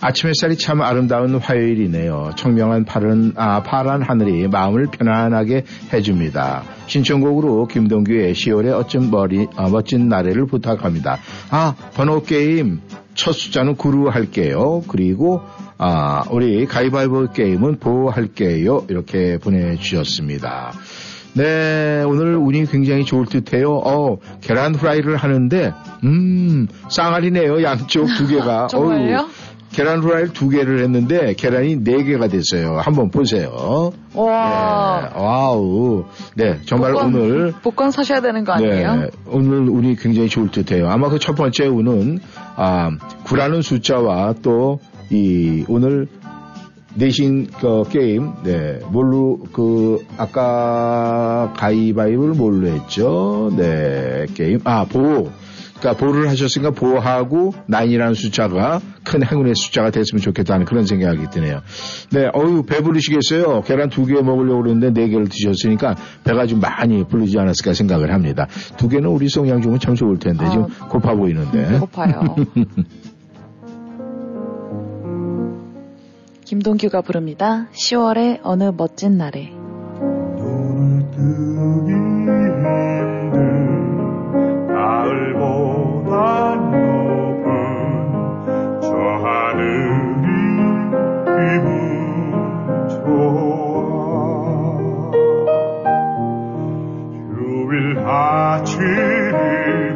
아침 햇살이 참 아름다운 화요일이네요. 청명한 파란, 아, 파란 하늘이 마음을 편안하게 해줍니다. 신청곡으로 김동규의 10월의 어쩜 머리, 아, 멋진 나래를 부탁합니다. 아, 번호 게임 첫 숫자는 구루 할게요. 그리고 아, 우리 가위바위보 게임은 보호 할게요. 이렇게 보내주셨습니다. 네, 오늘 운이 굉장히 좋을 듯해요. 어, 계란 후라이를 하는데, 음, 쌍알이네요. 양쪽 두 개가. 정말요? 어우, 계란 후라이를 두 개를 했는데 계란이 네 개가 됐어요. 한번 보세요. 와. 네, wow. 네, 정말 복권, 오늘 복권 사셔야 되는 거 아니에요? 네, 오늘 운이 굉장히 좋을 듯해요. 아마 그 첫 번째 운은 아, 9라는 숫자와 또 이 오늘 내신 그 게임, 네, 뭘로 그 아까 가위바위보를 뭘로 했죠? 네, 게임 아 보호. 그러니까 보호를 하셨으니까 보호하고 9이라는 숫자가 큰 행운의 숫자가 됐으면 좋겠다는 그런 생각이 드네요. 네, 어유 배부르시겠어요? 계란 두 개 먹으려고 그랬는데 네 개를 드셨으니까 배가 좀 많이 부르지 않았을까 생각을 합니다. 두 개는 우리 성향 주면 참 좋을 텐데 아, 지금 고파 보이는데. 배고파요. 김동규가 부릅니다. 10월의 어느 멋진 날에. 아침이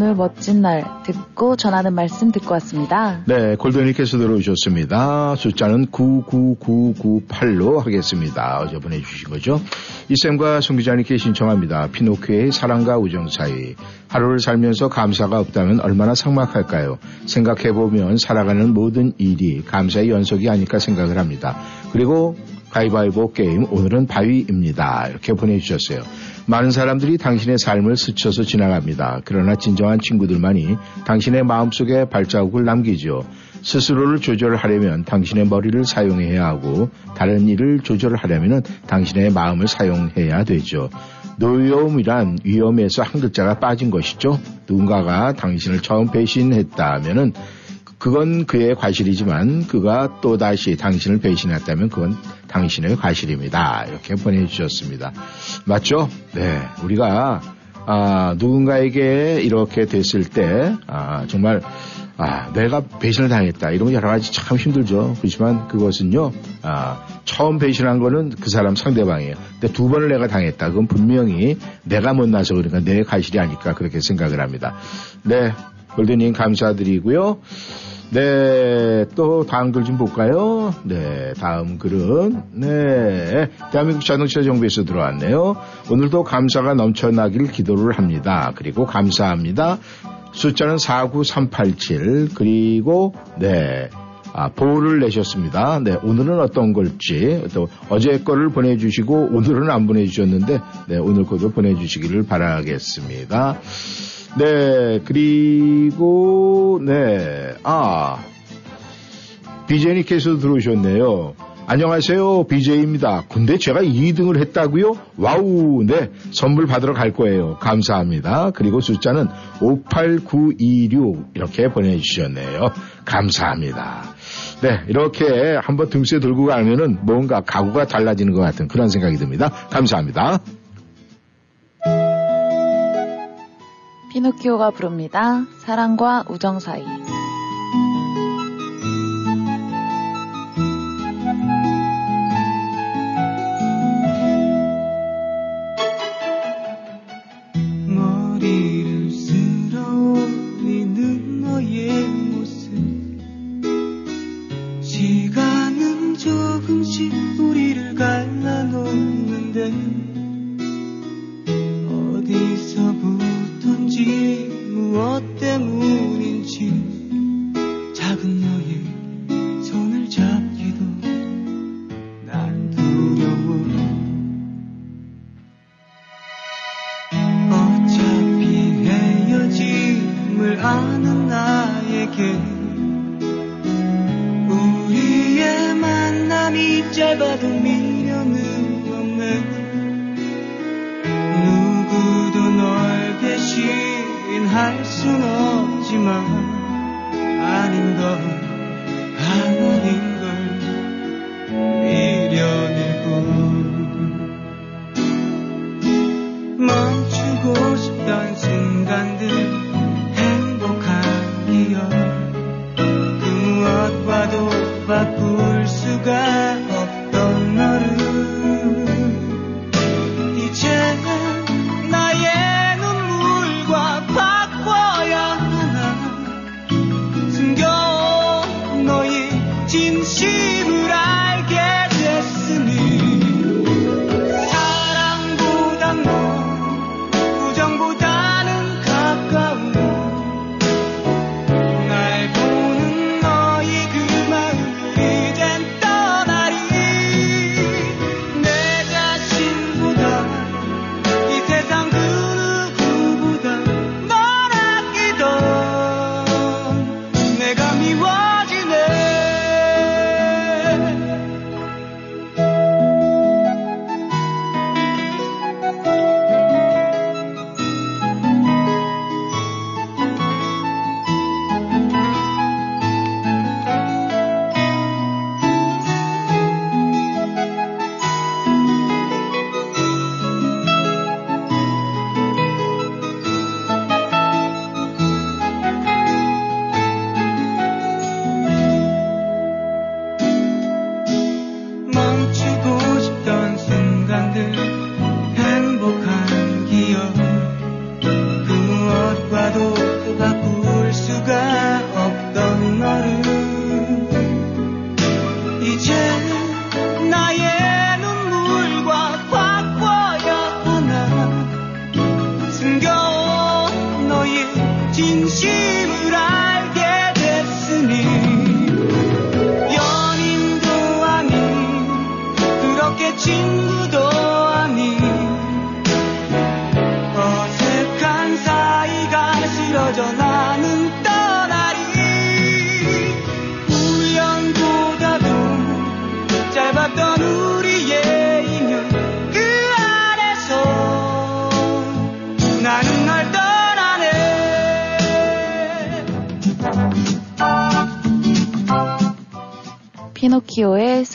10월의 어느 멋진 날 듣고 전하는 말씀 듣고 왔습니다. 네, 골든님께서 들어오셨습니다. 숫자는 99998로 하겠습니다. 어제 보내주신 거죠. 이쌤과 송 기자님께 신청합니다. 피노키의 사랑과 우정 사이. 하루를 살면서 감사가 없다면 얼마나 삭막할까요? 생각해보면 살아가는 모든 일이 감사의 연속이 아닐까 생각을 합니다. 그리고 가위바위보 게임 오늘은 바위입니다. 이렇게 보내주셨어요. 많은 사람들이 당신의 삶을 스쳐서 지나갑니다. 그러나 진정한 친구들만이 당신의 마음속에 발자국을 남기죠. 스스로를 조절하려면 당신의 머리를 사용해야 하고 다른 일을 조절하려면 당신의 마음을 사용해야 되죠. 노여움이란 위험에서 한 글자가 빠진 것이죠. 누군가가 당신을 처음 배신했다면은 그건 그의 과실이지만 그가 또다시 당신을 배신했다면 그건 당신의 과실입니다. 이렇게 보내주셨습니다. 맞죠? 네. 우리가, 아, 누군가에게 이렇게 됐을 때, 아, 정말, 아, 내가 배신을 당했다. 거 여러 가지 참 힘들죠. 그렇지만 그것은요, 아, 처음 배신한 거는 그 사람 상대방이에요. 근데 두 번을 내가 당했다. 그건 분명히 내가 못나서 그러니까 내 과실이 아닐까 그렇게 생각을 합니다. 네. 골드님 감사드리고요. 네, 또 다음 글 좀 볼까요? 네, 다음 글은 네, 대한민국 자동차 정부에서 들어왔네요. 오늘도 감사가 넘쳐나길 기도를 합니다. 그리고 감사합니다. 숫자는 49387 그리고 네. 아, 보호를 내셨습니다. 네, 오늘은 어떤 걸지, 또 어제 거를 보내주시고, 오늘은 안 보내주셨는데, 네, 오늘 거도 보내주시기를 바라겠습니다. 네, 그리고, 네, 아, BJ님께서 들어오셨네요. 안녕하세요. BJ입니다. 근데 제가 2등을 했다고요? 와우. 네. 선물 받으러 갈 거예요. 감사합니다. 그리고 숫자는 58926 이렇게 보내주셨네요. 감사합니다. 네. 이렇게 한번 등수에 들고 가면은 뭔가 가구가 달라지는 것 같은 그런 생각이 듭니다. 감사합니다. 피노키오가 부릅니다. 사랑과 우정 사이.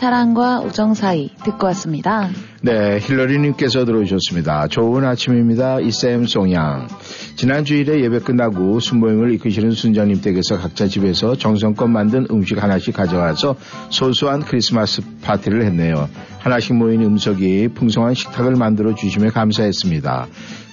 사랑과 우정 사이 듣고 왔습니다. 네, 힐러리님께서 들어오셨습니다. 좋은 아침입니다. 이쌤 송양. 지난 주일에 예배 끝나고 순모임을 이끄시는 순장님 댁에서 각자 집에서 정성껏 만든 음식 하나씩 가져와서 소소한 크리스마스 파티를 했네요. 하나씩 모인 음식이 풍성한 식탁을 만들어 주시며 감사했습니다.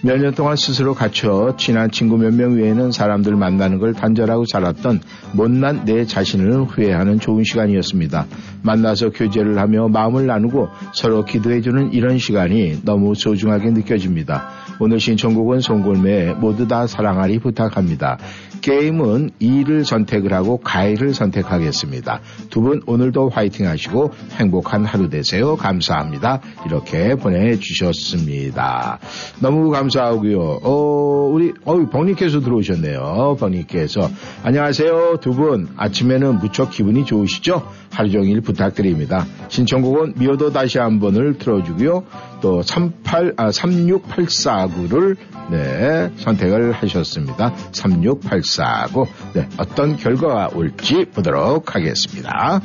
몇 년 동안 스스로 갇혀 친한 친구 몇 명 외에는 사람들 만나는 걸 단절하고 살았던 못난 내 자신을 후회하는 좋은 시간이었습니다. 만나서 교제를 하며 마음을 나누고 서로 기도해주는 이런 시간이 너무 소중하게 느껴집니다. 오늘 신청곡은 송골매 모두 다 사랑하리 부탁합니다. 게임은 2를 선택을 하고 가위를 선택하겠습니다. 두 분 오늘도 화이팅 하시고 행복한 하루 되세요. 감사합니다. 이렇게 보내주셨습니다. 너무 감사하고요. 어, 우리, 어이, 벙님께서 들어오셨네요. 벙님께서. 안녕하세요. 두 분. 아침에는 무척 기분이 좋으시죠? 하루 종일 부탁드립니다. 신청곡은 미워도 다시 한 번을 틀어주고요. 또 38, 아, 36849를 네, 선택을 하셨습니다. 36849. 네, 어떤 결과가 올지 보도록 하겠습니다.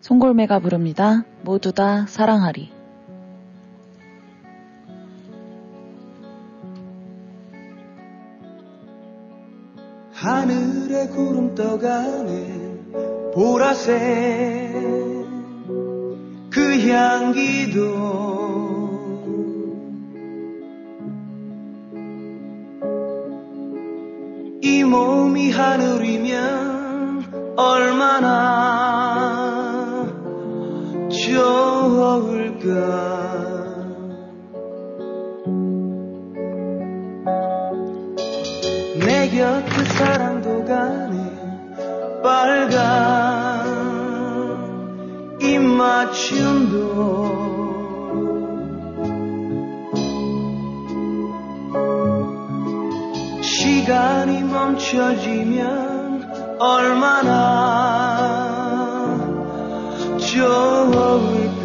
송골매가 부릅니다. 모두 다 사랑하리. 하늘에 구름 떠가네 보라색 그 향기도 이 몸이 하늘이면 얼마나 좋을까. 내 곁에 사랑도 가네 빨간 입맞춤도 시간이 멈춰지면 얼마나 좋을까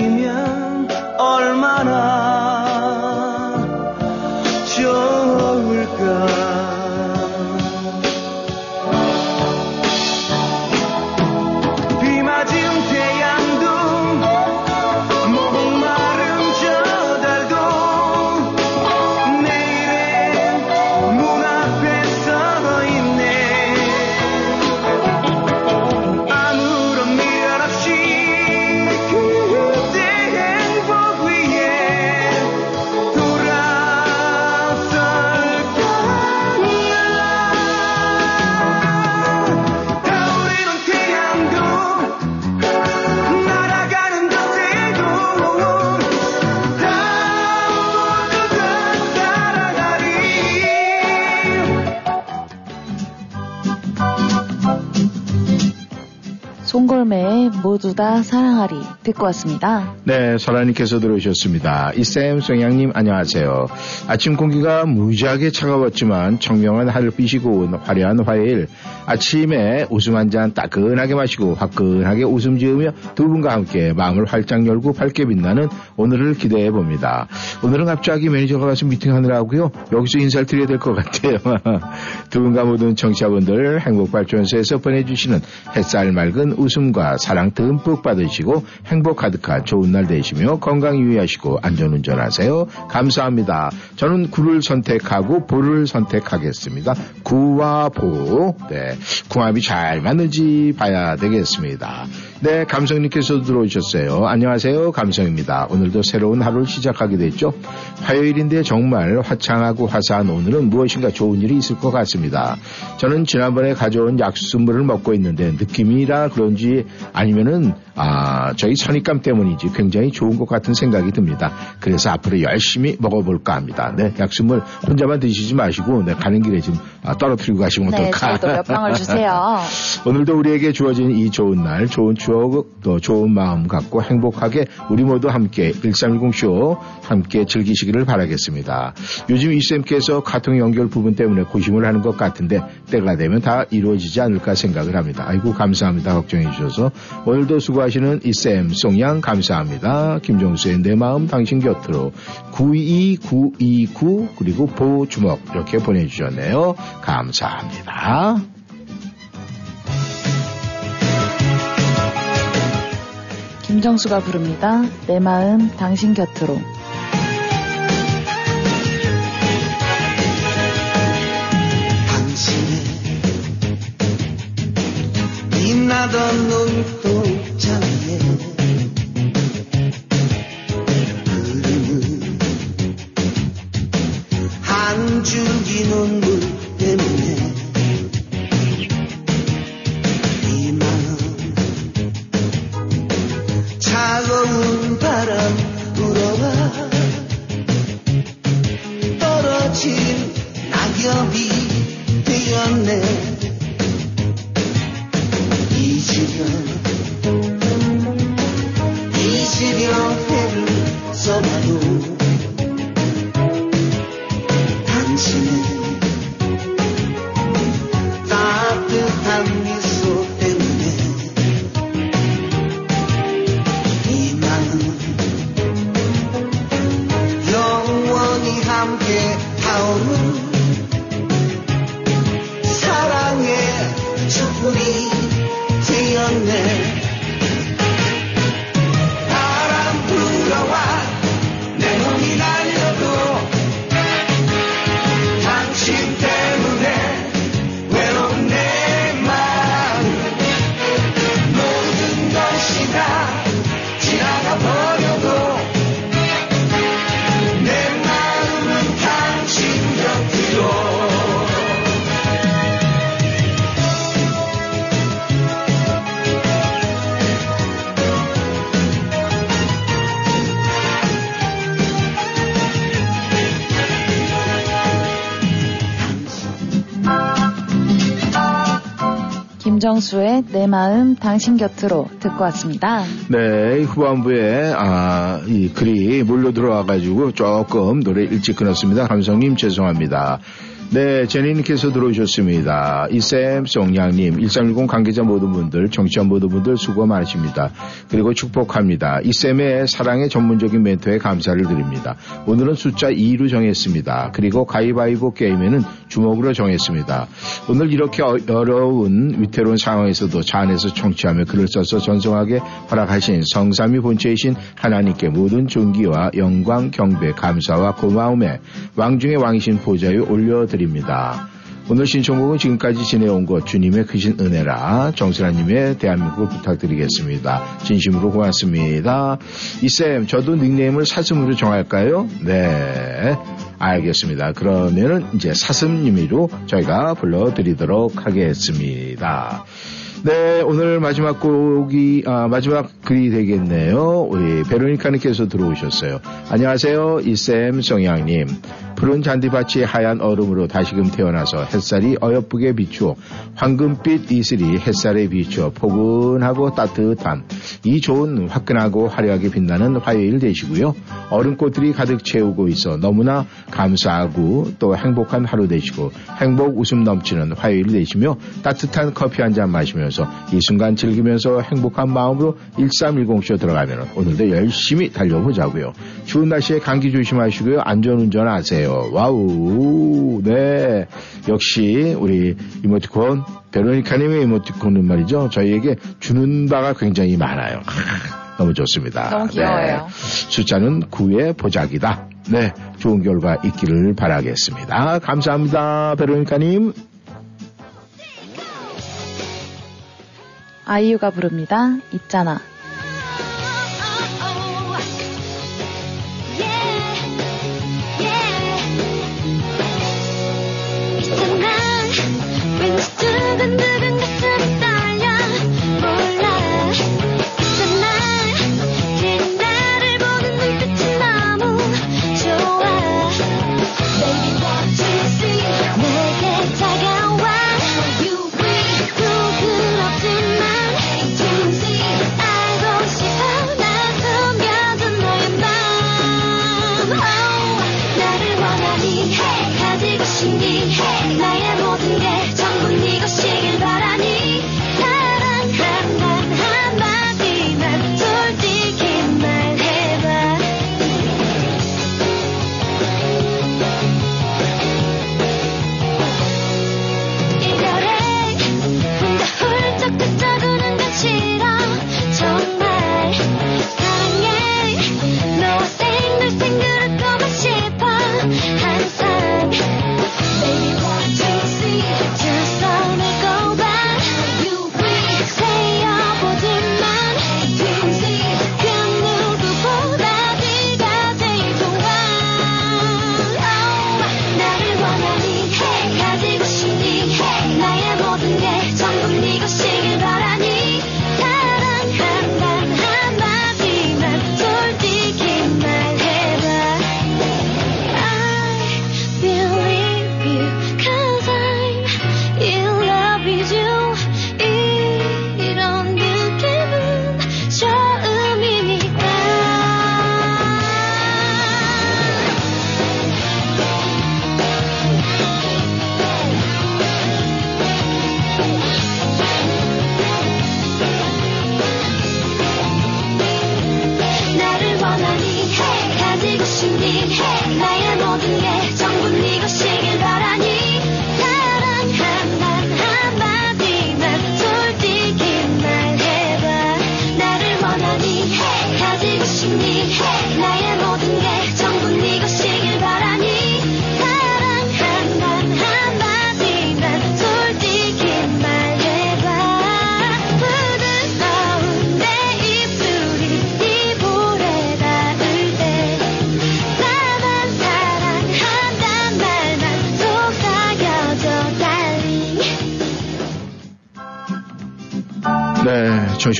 멈춰 송골매의 모두 다 사랑하리 듣고 왔습니다. 네, 설아님께서 들어오셨습니다. 이쌤 쏨양님 안녕하세요. 아침 공기가 무지하게 차가웠지만 청명한 하늘빛이 고운 화려한 화요일 아침에 웃음 한 잔 따끈하게 마시고 화끈하게 웃음 지으며 두 분과 함께 마음을 활짝 열고 밝게 빛나는 오늘을 기대해 봅니다. 오늘은 갑자기 매니저가 가서 미팅하느라고요. 여기서 인사를 드려야 될 것 같아요. 두 분과 모든 청취자분들 행복발전소에서 보내주시는 햇살 맑은 웃음과 사랑 듬뿍 받으시고 행복 가득한 좋은 날 되시며 건강 유의하시고 안전운전 하세요. 감사합니다. 저는 구를 선택하고 보를 선택하겠습니다. 구와 보. 네. 궁합이 잘 맞는지 봐야 되겠습니다. 네, 감성님께서 들어오셨어요. 안녕하세요. 감성입니다. 오늘도 새로운 하루를 시작하게 됐죠. 화요일인데 정말 화창하고 화사한 오늘은 무엇인가 좋은 일이 있을 것 같습니다. 저는 지난번에 가져온 약수물을 먹고 있는데 느낌이라 그런지 아니면은 아, 저희 선입감 때문인지 굉장히 좋은 것 같은 생각이 듭니다. 그래서 앞으로 열심히 먹어볼까 합니다. 네, 약수물 혼자만 드시지 마시고 네, 가는 길에 좀 아, 떨어뜨리고 가시면 네, 어떨까? 저도 몇 방울 주세요. 오늘도 우리에게 주어진 이 좋은 날, 좋은 추억, 또 좋은 마음 갖고 행복하게 우리 모두 함께 1310쇼 함께 즐기시기를 바라겠습니다. 요즘 이쌤께서 카통 연결 부분 때문에 고심을 하는 것 같은데 때가 되면 다 이루어지지 않을까 생각을 합니다. 아이고 감사합니다. 걱정해 주셔서 오늘도 수고하 시는 이쌤 송양 감사합니다. 김종수의 내 마음 당신 곁으로 92929 그리고 보주먹 이렇게 보내주셨네요. 감사합니다. 김정수가 부릅니다. 내 마음 당신 곁으로. 빛나던 눈동자에 흐르는 한 줄기 눈물 내 마음 당신 곁으로 듣고 왔습니다. 네, 후반부에, 아, 이 글이 몰려 들어와가지고 조금 노래 일찍 끊었습니다. 감성님 죄송합니다. 네, 제니님께서 들어오셨습니다. 이쌤, 송양님, 1310 관계자 모든 분들, 정치원 모든 분들 수고 많으십니다. 그리고 축복합니다. 이쌤의 사랑의 전문적인 멘토에 감사를 드립니다. 오늘은 숫자 2로 정했습니다. 그리고 가위바위보 게임에는 주먹으로 정했습니다. 오늘 이렇게 어- 어려운 위태로운 상황에서도 차 안에서 청취하며 글을 써서 전송하게 허락하신 성삼위 본체이신 하나님께 모든 존귀와 영광, 경배, 감사와 고마움에 왕중의 왕이신 보좌에 올려드립니다. 오늘 신청곡은 지금까지 지내온 것 주님의 크신 은혜라 정순아님의 대한민국을 부탁드리겠습니다. 진심으로 고맙습니다. 이쌤 저도 닉네임을 사슴으로 정할까요? 네 알겠습니다. 그러면은 이제 사슴님으로 저희가 불러드리도록 하겠습니다. 네, 오늘 마지막 곡이, 아, 마지막 글이 되겠네요. 우리 베로니카님께서 들어오셨어요. 안녕하세요. 이쌤 성양님. 푸른 잔디밭이 하얀 얼음으로 다시금 태어나서 햇살이 어여쁘게 비추어 황금빛 이슬이 햇살에 비추어 포근하고 따뜻한 이 좋은 화끈하고 화려하게 빛나는 화요일 되시고요. 얼음꽃들이 가득 채우고 있어 너무나 감사하고 또 행복한 하루 되시고 행복 웃음 넘치는 화요일 되시며 따뜻한 커피 한 잔 마시면서 이 순간 즐기면서 행복한 마음으로 1310쇼 들어가면 오늘도 열심히 달려보자고요. 추운 날씨에 감기 조심하시고요. 안전운전 하세요. Wow. 네. 역시 우리 이모티콘 베로니카님의 이모티콘은 말이죠. 저희에게 주는 바가 굉장히 많아요. 아, 너무 좋습니다. 너무 귀여워요. 네. 숫자는 9에 보자기다. 네. 좋은 결과 있기를 바라겠습니다. 감사합니다. 베로니카님. 아이유가 부릅니다. 있잖아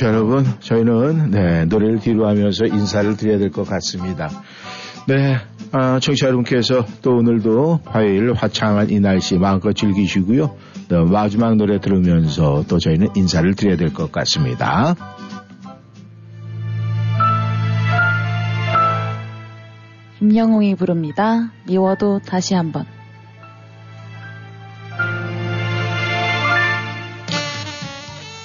청취자 여러분, 저희는 네, 노래를 뒤로 하면서 인사를 드려야 될 것 같습니다. 네, 아, 청취자 여러분께서 또 오늘도 화요일 화창한 이 날씨 마음껏 즐기시고요. 또 마지막 노래 들으면서 또 저희는 인사를 드려야 될 것 같습니다. 김영웅이 부릅니다. 미워도 다시 한번.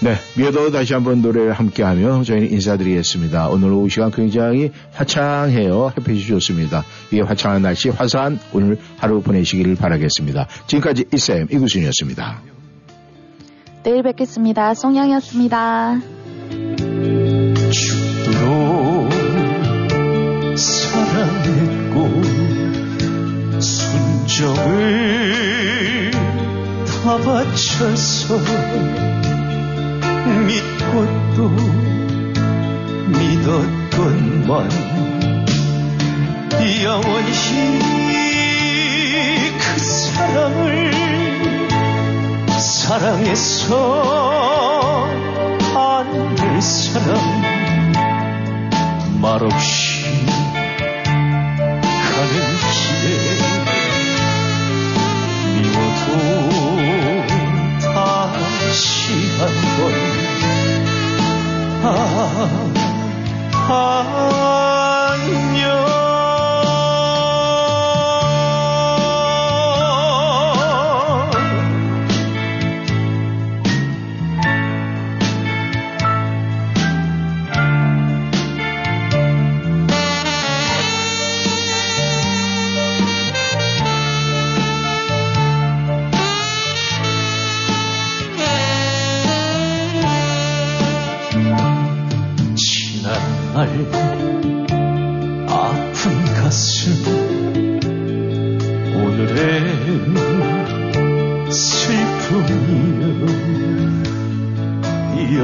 네, 미어도 다시 한번 노래를 함께하며 저희는 인사드리겠습니다. 오늘 오후 시간 굉장히 화창해요. 햇빛이 좋습니다. 이 화창한 날씨 화사한 오늘 하루 보내시기를 바라겠습니다. 지금까지 이쌤 이구순이었습니다. 내일 뵙겠습니다. 송양이었습니다. 사랑했고 순정을 다 바쳐서 믿고 또 믿었건만 영원히 그 사랑을 사랑해서 안될 사람 말없이 가는 길에 미워도 다시 한번 아,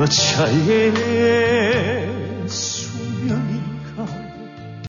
여자의